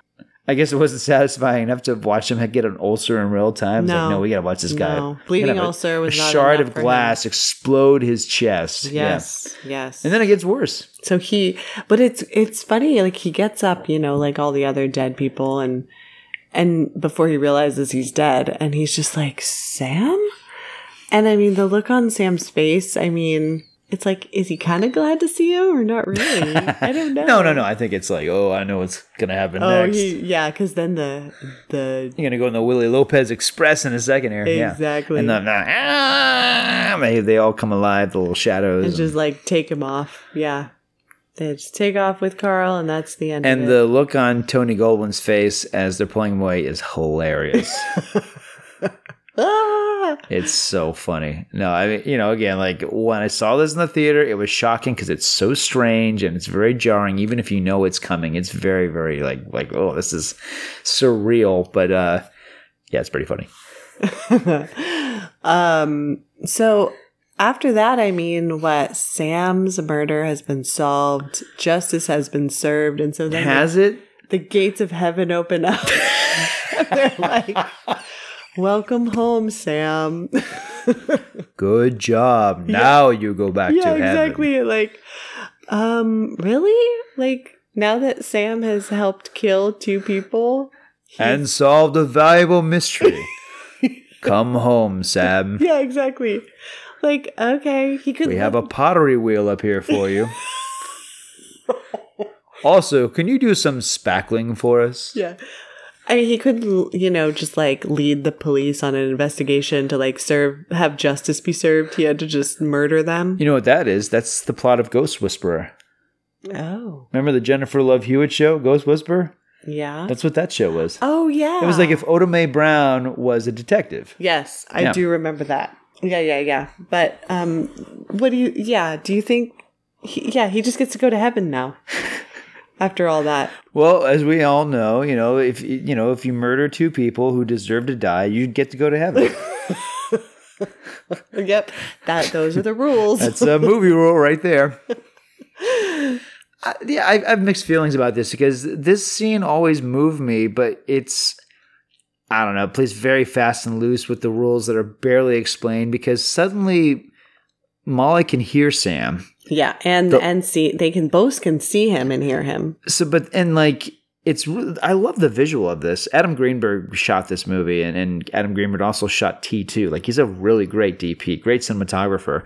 Speaker 4: I guess it wasn't satisfying enough to watch him get an ulcer in real time. It's like,
Speaker 3: No.
Speaker 4: no, we gotta watch this guy.
Speaker 3: No. Bleeding
Speaker 4: of a-
Speaker 3: ulcer was
Speaker 4: a shard of glass explode his chest. Yeah.
Speaker 3: Yes, yes.
Speaker 4: And then it gets worse.
Speaker 3: So he, but it's it's funny. Like he gets up, you know, like all the other dead people, and and before he realizes he's dead, and he's just like Sam. And I mean, the look on Sam's face. I mean, it's like, is he kind of glad to see you or not really? I don't know.
Speaker 4: No, no, no. I think it's like, oh, I know what's gonna happen
Speaker 3: Oh,
Speaker 4: next.
Speaker 3: he, yeah, because then the the
Speaker 4: You're gonna go in the Willie Lopez Express in a second here. Yeah.
Speaker 3: Exactly.
Speaker 4: And then ah, they, they all come alive, the little shadows.
Speaker 3: and just like take him off. Yeah, they just take off with Carl, and that's the end.
Speaker 4: and
Speaker 3: of
Speaker 4: the look on Tony Goldwyn's face as they're pulling away is hilarious.
Speaker 3: Ah!
Speaker 4: it's so funny. No, I mean, you know, again, like when I saw this in the theater, it was shocking because it's so strange and it's very jarring. Even if you know it's coming, it's very, very like, like, oh, this is surreal. But uh, yeah, it's pretty funny.
Speaker 3: Um. So after that, I mean, what? Sam's murder has been solved. Justice has been served, and so then the-
Speaker 4: Has it?
Speaker 3: the gates of heaven open up. They're like, "Welcome home, Sam."
Speaker 4: Good job. Now you go back
Speaker 3: yeah,
Speaker 4: to heaven.
Speaker 3: exactly. Like, um, really? Like now that Sam has helped kill two people.
Speaker 4: and solved a valuable mystery. Come home, Sam.
Speaker 3: Yeah, exactly. Like, okay, he could.
Speaker 4: We have a pottery wheel up here for you. Also, can you do some spackling for us?
Speaker 3: Yeah. I mean, he could, you know, just like lead the police on an investigation to like serve, have justice be served. He had to just murder them.
Speaker 4: You know what that is? That's the plot of Ghost Whisperer.
Speaker 3: Oh,
Speaker 4: Remember the Jennifer Love Hewitt show, Ghost Whisperer?
Speaker 3: yeah.
Speaker 4: That's what that show was.
Speaker 3: oh, yeah.
Speaker 4: It was like if Oda Mae Brown was a detective.
Speaker 3: Yes, I
Speaker 4: Yeah.
Speaker 3: do remember that. Yeah, yeah, yeah. But um, what do you? Yeah, do you think? He, yeah, he just gets to go to heaven now. After all that,
Speaker 4: Well, as we all know, you know, if you know, if you murder two people who deserve to die, you get to go to heaven.
Speaker 3: yep, that those are the rules.
Speaker 4: That's a movie rule right there. I, yeah, I, I have mixed feelings about this because this scene always moved me, but it's I don't know, plays very fast and loose with the rules that are barely explained because suddenly Molly can hear Sam.
Speaker 3: yeah, and
Speaker 4: The-
Speaker 3: and see they can both can see him and hear him.
Speaker 4: So, but and like it's I love the visual of this. Adam Greenberg shot this movie, and, and Adam Greenberg also shot T two. Like he's a really great DP, great cinematographer,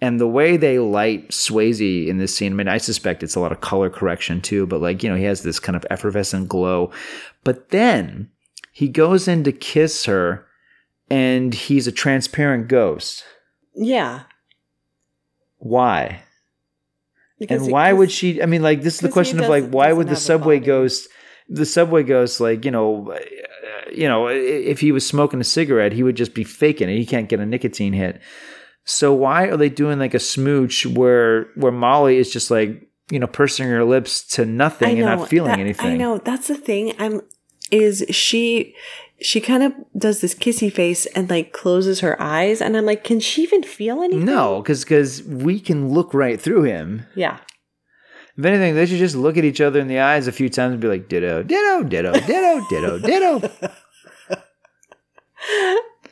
Speaker 4: and the way they light Swayze in this scene. I mean, I suspect it's a lot of color correction too, but like you know, he has this kind of effervescent glow. But then he goes in to kiss her, and he's a transparent ghost.
Speaker 3: Yeah,
Speaker 4: Why?
Speaker 3: because
Speaker 4: and why would she i mean like this is the question of like why would the subway ghost the subway ghost like you know uh, you know if he was smoking a cigarette he would just be faking it. He can't get a nicotine hit. So why are they doing like a smooch where where molly is just like you know pursing her lips to nothing and not feeling
Speaker 3: that-
Speaker 4: anything?
Speaker 3: I know. That's the thing. I'm is she she kind of does this kissy face and like closes her eyes and I'm like, can she even feel anything?
Speaker 4: no because because we can look right through him
Speaker 3: Yeah.
Speaker 4: if anything they should just look at each other in the eyes a few times and be like ditto ditto ditto ditto ditto ditto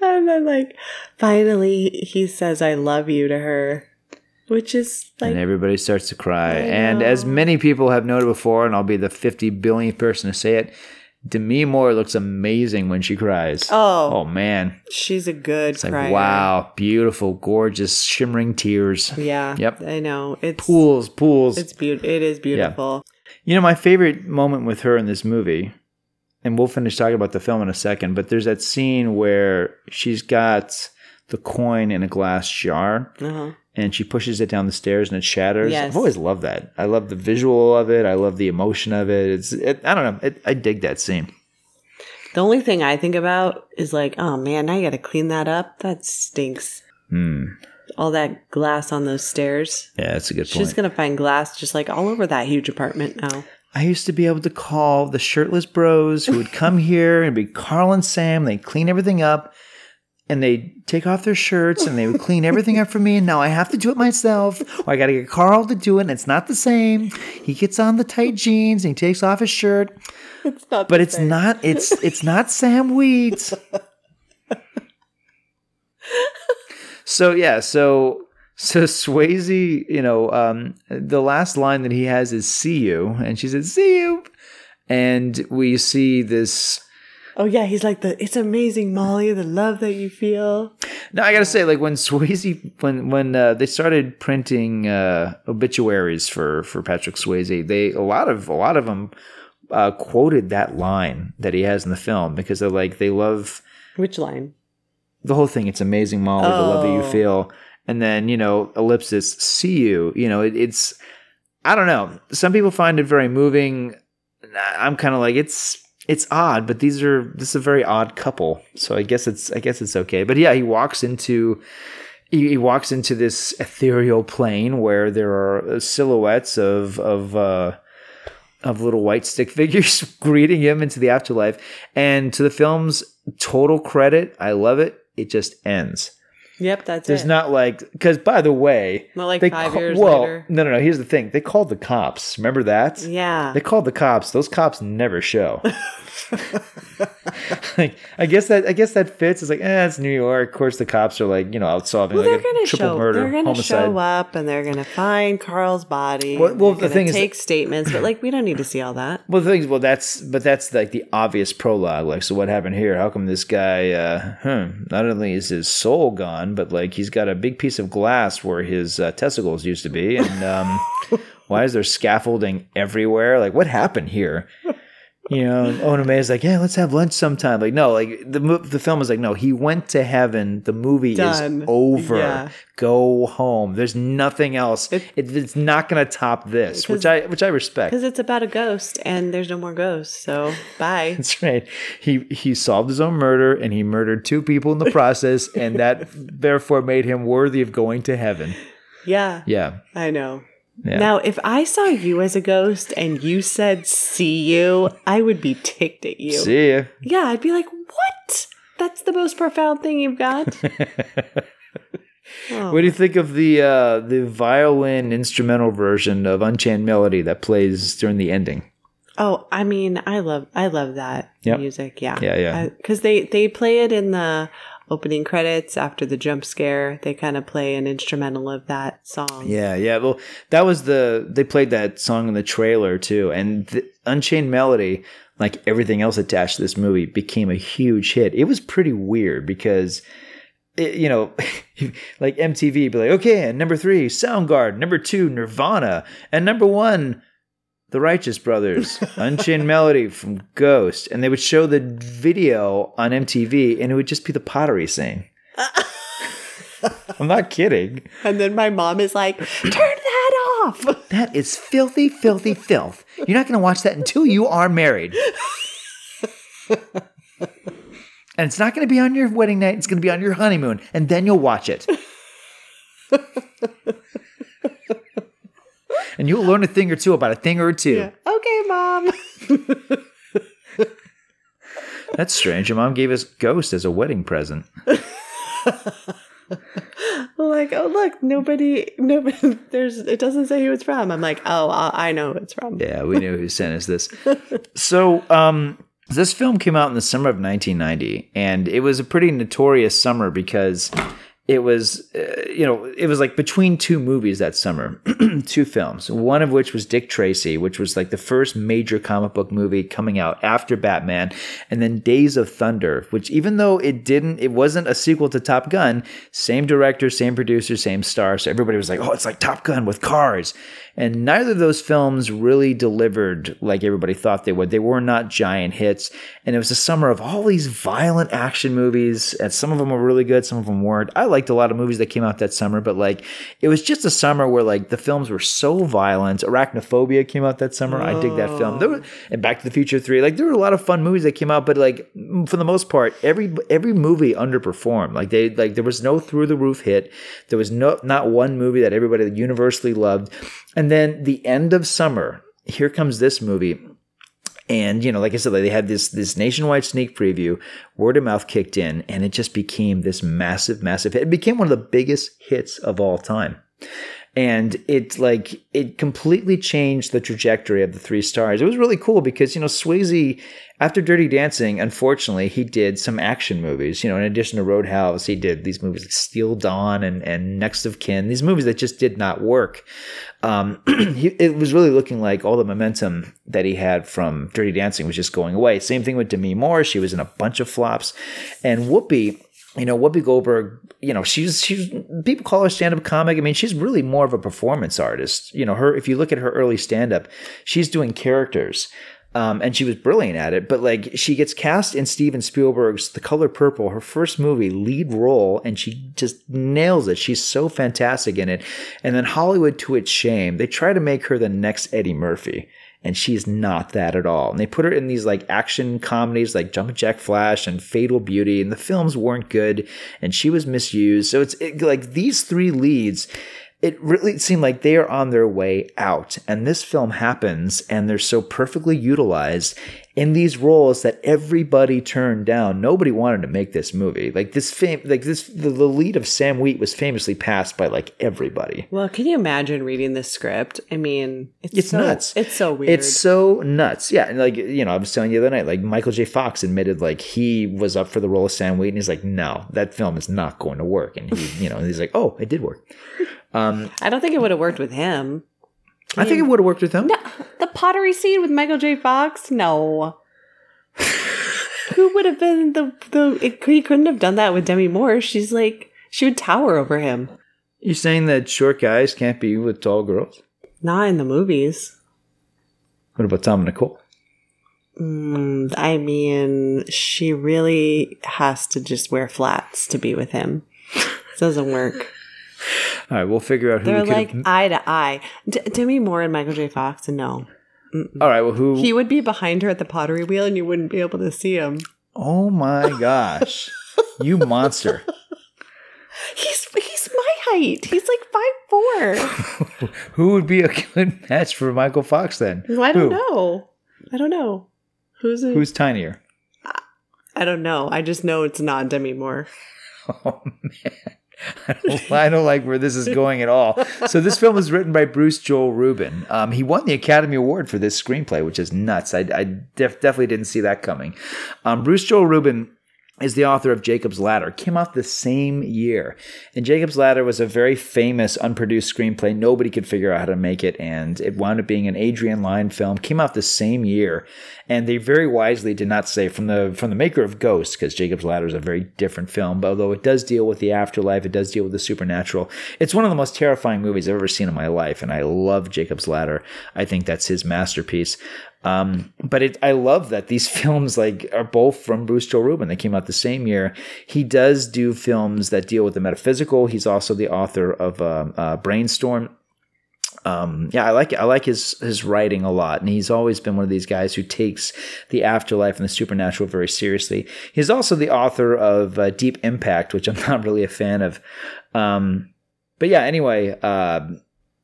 Speaker 3: And then like finally he says I love you to her. Which is like
Speaker 4: and everybody starts to cry. And as many people have noted before, and I'll be the 50 billionth person to say it, Demi Moore looks amazing when she cries.
Speaker 3: Oh.
Speaker 4: oh man.
Speaker 3: she's a good
Speaker 4: It's like, wow, beautiful, gorgeous, shimmering tears.
Speaker 3: Yeah.
Speaker 4: Yep.
Speaker 3: I know. It's
Speaker 4: Pools, pools.
Speaker 3: it's beautiful. It is beautiful.
Speaker 4: You know, my favorite moment with her in this movie, and we'll finish talking about the film in a second, but there's that scene where she's got the coin in a glass jar
Speaker 3: Uh-huh.
Speaker 4: And she pushes it down the stairs and it shatters.
Speaker 3: Yes.
Speaker 4: I've always loved that. I love the visual of it. I love the emotion of it. It's it, I don't know. It, I dig that scene.
Speaker 3: The only thing I think about is like, oh man, now you gotta clean that up. That stinks.
Speaker 4: Hmm.
Speaker 3: All that glass on those stairs.
Speaker 4: Yeah, that's a good
Speaker 3: She's
Speaker 4: point.
Speaker 3: gonna find glass just like all over that huge apartment now.
Speaker 4: I used to be able to call the shirtless bros who would come here and be Carl and Sam. They'd clean everything up and they'd take off their shirts and they would clean everything up for me. And now I have to do it myself. Or I got to get Carl to do it. And it's not the same. He gets on the tight jeans and he takes off his shirt.
Speaker 3: It's not
Speaker 4: But it's not, it's, it's not Sam Wheat's. so yeah, so so Swayze, you know, um, the last line that he has is "See you," and she said "See you," and we see this.
Speaker 3: Oh yeah, he's like the. It's amazing, Molly. The love that you feel.
Speaker 4: Now I gotta say, like when Swayze, when when uh, they started printing uh, obituaries for for Patrick Swayze, they a lot of a lot of them uh, quoted that line that he has in the film because they're like they love
Speaker 3: Which line?
Speaker 4: the whole thing. It's amazing, Molly, the love that you
Speaker 3: Oh.
Speaker 4: feel. And then, you know, ellipsis, see you. You know, it, it's, I don't know. Some people find it very moving. I'm kind of like, it's, it's odd, but these are, this is a very odd couple. So I guess it's, I guess it's okay. But yeah, he walks into, he, he walks into this ethereal plane where there are silhouettes of, of, uh, of little white stick figures greeting him into the afterlife. And to the film's total credit, I love it. It just ends.
Speaker 3: Yep, that's it.
Speaker 4: There's
Speaker 3: it.
Speaker 4: not like because by the way,
Speaker 3: Not like five
Speaker 4: ca-
Speaker 3: years
Speaker 4: well,
Speaker 3: later.
Speaker 4: no, no, no. Here's the thing: they called the cops. Remember that?
Speaker 3: Yeah.
Speaker 4: They called the cops. Those cops never show. like, I guess that I guess that fits. It's like, eh, it's New York. Of course, the cops are like, you know, out solving
Speaker 3: well,
Speaker 4: like
Speaker 3: they're gonna
Speaker 4: triple
Speaker 3: show.
Speaker 4: murder,
Speaker 3: they're gonna
Speaker 4: homicide.
Speaker 3: show up and they're gonna find Carl's body.
Speaker 4: Well- well, the thing is-
Speaker 3: take statements, but like we don't need to see all that.
Speaker 4: Well, the thing is, well, that's but that's like the obvious prologue. Like, so what happened here? How come this guy? Uh, hmm, not only is his soul gone, but like he's got a big piece of glass where his uh, testicles used to be, and um, why is there scaffolding everywhere? Like, what happened here? You know, Oda Mae is like, yeah, let's have lunch sometime. Like, no, like the the film is like, no, he went to heaven. The movie
Speaker 3: Done.
Speaker 4: is over.
Speaker 3: Yeah.
Speaker 4: Go home. There's nothing else. It, it's not going to top this, which I which I respect.
Speaker 3: Because it's about a ghost and there's no more ghosts. So bye.
Speaker 4: That's right. He he solved his own murder and he murdered two people in the process, and that therefore made him worthy of going to heaven.
Speaker 3: yeah,
Speaker 4: Yeah.
Speaker 3: I know.
Speaker 4: Yeah.
Speaker 3: Now, if I saw you as a ghost and you said "see you," I would be ticked at you.
Speaker 4: See ya.
Speaker 3: Yeah, I'd be like, "What? That's the most profound thing you've got." Oh.
Speaker 4: What do you think of the uh, the violin instrumental version of Unchained Melody that plays during the ending?
Speaker 3: Oh, I mean, I love, I love that
Speaker 4: Yep.
Speaker 3: music. Yeah,
Speaker 4: Yeah, yeah.
Speaker 3: Because they they play it in the opening credits after the jump scare. They kind of play an instrumental of that song.
Speaker 4: Yeah, yeah. Well, that was the they played that song in the trailer too, and the Unchained Melody, like everything else attached to this movie, became a huge hit. It was pretty weird because. It, you know, like MTV, be like, okay, and number three, Soundgarden, number two, Nirvana, and number one, The Righteous Brothers, Unchained Melody from Ghost, and they would show the video on MTV, and it would just be the pottery scene. I'm not kidding.
Speaker 3: And then my mom is like, "Turn that off."
Speaker 4: That is filthy, filthy filth. You're not going to watch that until you are married. and it's not going to be on your wedding night, it's going to be on your honeymoon, and then you'll watch it. And you'll learn a thing or two about a thing or two.
Speaker 3: okay, mom.
Speaker 4: That's strange. Your mom gave us Ghost as a wedding present.
Speaker 3: like, oh look, nobody, nobody. There's. It doesn't say who it's from. I'm like, oh, I I know who it's from.
Speaker 4: Yeah, we knew who sent us this. So, um, this film came out in the summer of 1990, and it was a pretty notorious summer because it was, uh, you know, it was like between two movies that summer, two films. One of which was Dick Tracy, which was like the first major comic book movie coming out after Batman, and then Days of Thunder, which even though it didn't, it wasn't a sequel to Top Gun, same director, same producer, same star. So everybody was like, oh, it's like Top Gun with cars. And neither of those films really delivered like everybody thought they would. They were not giant hits. And it was a summer of all these violent action movies. And some of them were really good, some of them weren't. I liked a lot of movies that came out that summer, but like it was just a summer where like the films were so violent. Arachnophobia came out that summer. I dig that film. Were, and Back to the Future 3. Like there were a lot of fun movies that came out, but like for the most part, every every movie underperformed. Like they like there was no through the roof hit. There was no not one movie that everybody universally loved. And then the end of summer here comes this movie. And you know, like I said, like they had this this nationwide sneak preview, word of mouth kicked in, and it just became this massive, massive hit. It became one of the biggest hits of all time and it like it completely changed the trajectory of the three stars. It was really cool because you know Swayze after Dirty Dancing, unfortunately, he did some action movies. You know, in addition to Roadhouse, he did these movies like Steel Dawn and and Next of Kin. These movies that just did not work. Um, he, it was really looking like all the momentum that he had from Dirty Dancing was just going away. Same thing with Demi Moore. She was in a bunch of flops, and Whoopi you know, Whoopi Goldberg, you know, she's she's people call her stand-up comic. I mean, she's really more of a performance artist. You know, her if you look at her early stand-up, she's doing characters. Um, and she was brilliant at it, but like she gets cast in Steven Spielberg's The Color Purple, her first movie, lead role, and she just nails it. She's so fantastic in it. And then Hollywood, to its shame, they try to make her the next Eddie Murphy and she's not that at all. And they put her in these like action comedies like Jumpin' Jack Flash and Fatal Beauty, and the films weren't good, and she was misused. So it's it, like these three leads. It really seemed like they are on their way out, and this film happens, and they're so perfectly utilized, in these roles that everybody turned down. Nobody wanted to make this movie. Like this fame, like this, the, the lead of Sam Wheat was famously passed by like everybody.
Speaker 3: Well, can you imagine reading this script? I mean, it's,
Speaker 4: It's
Speaker 3: so,
Speaker 4: nuts.
Speaker 3: It's so weird.
Speaker 4: It's so nuts. Yeah. And like, you know, I was telling you the other night, like Michael J. Fox admitted like he was up for the role of Sam Wheat and he's like, no, that film is not going to work. And he, you know, and he's like, oh, it did work.
Speaker 3: Um, I don't think it would have worked with him.
Speaker 4: I think it would have worked with him.
Speaker 3: The pottery scene with Michael J. Fox? No. Who would have been the the? It, he couldn't have done that with Demi Moore. She's like she would tower over him.
Speaker 4: You're saying that short guys can't be with tall girls?
Speaker 3: Not in the movies.
Speaker 4: What about Tom and Nicole?
Speaker 3: Mm, I mean, she really has to just wear flats to be with him. It doesn't work.
Speaker 4: All right, we'll figure out who
Speaker 3: They're
Speaker 4: we could.
Speaker 3: like eye to eye. D- Demi Moore and Michael J. Fox, no.
Speaker 4: All right, well, who?
Speaker 3: He would be behind her at the pottery wheel, and you wouldn't be able to see him.
Speaker 4: oh my gosh, you monster!
Speaker 3: He's he's my height. He's like five four.
Speaker 4: Who would be a good match for Michael Fox then?
Speaker 3: I don't
Speaker 4: Who?
Speaker 3: know. I don't know. Who's a,
Speaker 4: Who's tinier?
Speaker 3: I don't know. I just know it's not Demi Moore.
Speaker 4: Oh man. I don't, I don't like where this is going at all. So this film was written by Bruce Joel Rubin. Um, he won the Academy Award for this screenplay, which is nuts. I, I def- definitely didn't see that coming. Um, Bruce Joel Rubin is the author of Jacob's Ladder. Came out the same year, and Jacob's Ladder was a very famous unproduced screenplay. Nobody could figure out how to make it, and it wound up being an Adrian Lyne film. Came out the same year, and they very wisely did not say from the from the maker of Ghost, because Jacob's Ladder is a very different film. But although it does deal with the afterlife, it does deal with the supernatural. It's one of the most terrifying movies I've ever seen in my life, and I love Jacob's Ladder. I think that's his masterpiece. Um, but it, I love that these films like are both from Bruce Joel Rubin. They came out the same year. He does do films that deal with the metaphysical. He's also the author of um, uh, Brainstorm. Um, yeah, I like I like his his writing a lot, and he's always been one of these guys who takes the afterlife and the supernatural very seriously. He's also the author of uh, Deep Impact, which I'm not really a fan of. Um, but yeah, anyway, uh,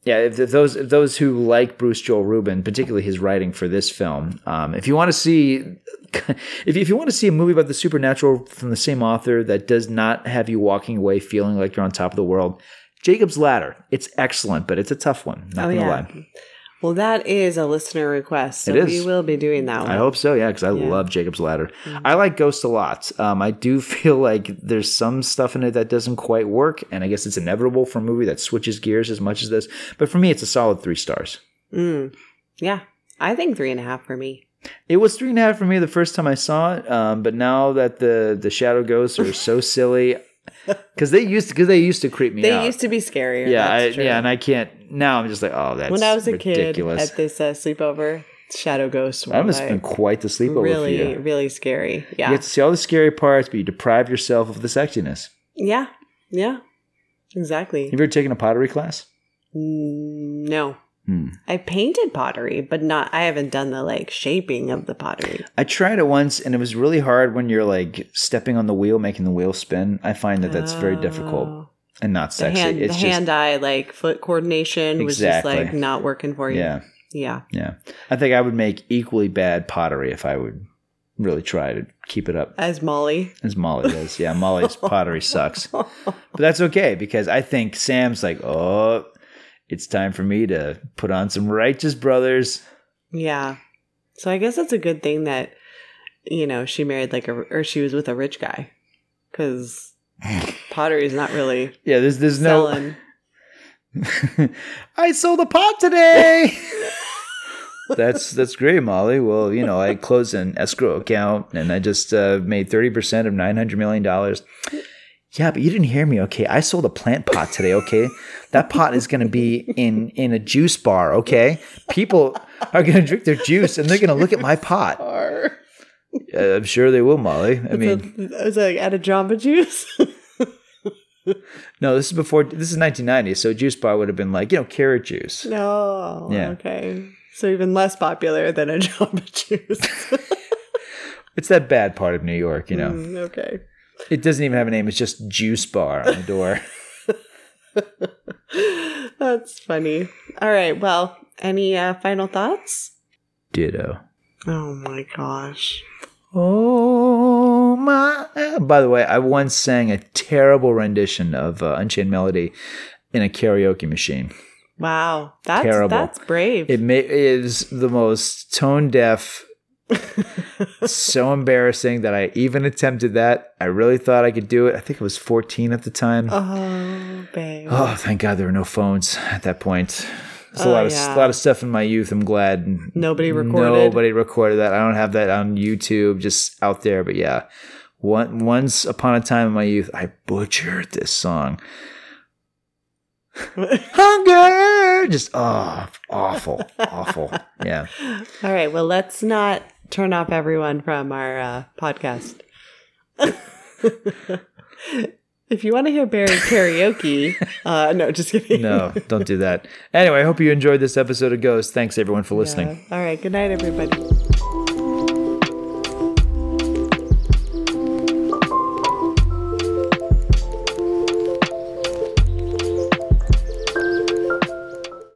Speaker 4: yeah, if, those if those who like Bruce Joel Rubin, particularly his writing for this film, um, if you want to see, if if you want to see a movie about the supernatural from the same author that does not have you walking away feeling like you're on top of the world, Jacob's Ladder. It's excellent, but it's a tough one. Not
Speaker 3: Oh
Speaker 4: gonna
Speaker 3: yeah.
Speaker 4: lie.
Speaker 3: Well, that is a listener request, so
Speaker 4: It is.
Speaker 3: we will be doing that one.
Speaker 4: I hope so, yeah, because I
Speaker 3: Yeah. Mm-hmm.
Speaker 4: love Jacob's Ladder. I like Ghost a lot. Um, I do feel like there's some stuff in it that doesn't quite work, and I guess it's inevitable for a movie that switches gears as much as this. But for me, it's a solid three stars.
Speaker 3: Mm. Yeah, I think three and a half for me.
Speaker 4: It was three and a half for me the first time I saw it, um, but now that the the shadow ghosts are so silly, because they used because they used to creep me
Speaker 3: They
Speaker 4: out.
Speaker 3: used to be scarier.
Speaker 4: yeah, I, yeah, and I can't now. I'm just like, oh, that's
Speaker 3: when I was a
Speaker 4: ridiculous.
Speaker 3: kid at this uh, sleepover, Shadow Ghosts were
Speaker 4: that must have been quite the sleepover
Speaker 3: really, really scary. Yeah,
Speaker 4: You get to see all the scary parts, but you deprive yourself of the sexiness.
Speaker 3: yeah, yeah, exactly.
Speaker 4: Have you ever taken a pottery class?
Speaker 3: No,
Speaker 4: Hmm.
Speaker 3: I painted pottery, but not. I haven't done the like shaping of the pottery.
Speaker 4: I tried it once, and it was really hard when you're like stepping on the wheel, making the wheel spin. I find that that's very difficult and not
Speaker 3: The
Speaker 4: sexy.
Speaker 3: hand,
Speaker 4: it's
Speaker 3: the
Speaker 4: just
Speaker 3: hand-eye like foot coordination was just like not working for you.
Speaker 4: yeah,
Speaker 3: Yeah.
Speaker 4: Yeah. I think I would make equally bad pottery if I would really try to keep it up
Speaker 3: As Molly.
Speaker 4: as Molly does. Yeah, Molly's pottery sucks. But that's okay because I think Sam's like, oh, it's time for me to put on some Righteous Brothers.
Speaker 3: Yeah. So I guess that's a good thing that, you know, she married like a, or she was with a rich guy. Because pottery is not really
Speaker 4: Yeah, there's there's no. I sold a pot today. that's that's great, Molly. Well, you know, I closed an escrow account and I just uh, made thirty percent of nine hundred million dollars. Yeah, but you didn't hear me. Okay, I sold a plant pot today. Okay, that pot is going to be in in a juice bar. Okay, people are going to drink their juice and they're going to look at my pot. I'm sure they will, Molly. I mean,
Speaker 3: I was like, at a Jamba Juice.
Speaker 4: no, this is before. This is 1990, so juice bar would have been like you know carrot juice.
Speaker 3: no.
Speaker 4: Yeah.
Speaker 3: Okay. So even less popular than a Jamba Juice.
Speaker 4: It's that bad part of New York, you know.
Speaker 3: Mm, okay.
Speaker 4: It doesn't even have a name. It's just Juice Bar on the door.
Speaker 3: That's funny. All right. Well, any uh, final thoughts?
Speaker 4: Ditto.
Speaker 3: Oh my gosh.
Speaker 4: Oh my! By the way, I once sang a terrible rendition of uh, Unchained Melody in a karaoke machine.
Speaker 3: Wow. That's
Speaker 4: Terrible.
Speaker 3: that's brave.
Speaker 4: It ma- is the most tone deaf. So embarrassing that I even attempted that. I really thought I could do it. I think I was 14 at the time.
Speaker 3: oh, babe.
Speaker 4: Oh, thank God there were no phones at that point. There's a
Speaker 3: Oh,
Speaker 4: lot of
Speaker 3: yeah.
Speaker 4: a lot of stuff in my youth. I'm glad
Speaker 3: Nobody recorded.
Speaker 4: Nobody recorded that. I don't have that on YouTube, just out there. But yeah, one, once upon a time in my youth, I butchered this song. Hunger, just oh, awful, awful. Yeah,
Speaker 3: All right. Well, let's not turn off everyone from our uh, podcast. if you want to hear Barry karaoke, uh, no, just kidding.
Speaker 4: no, don't do that. Anyway, I hope you enjoyed this episode of Ghost. Thanks everyone for listening.
Speaker 3: All right. Good night, everybody.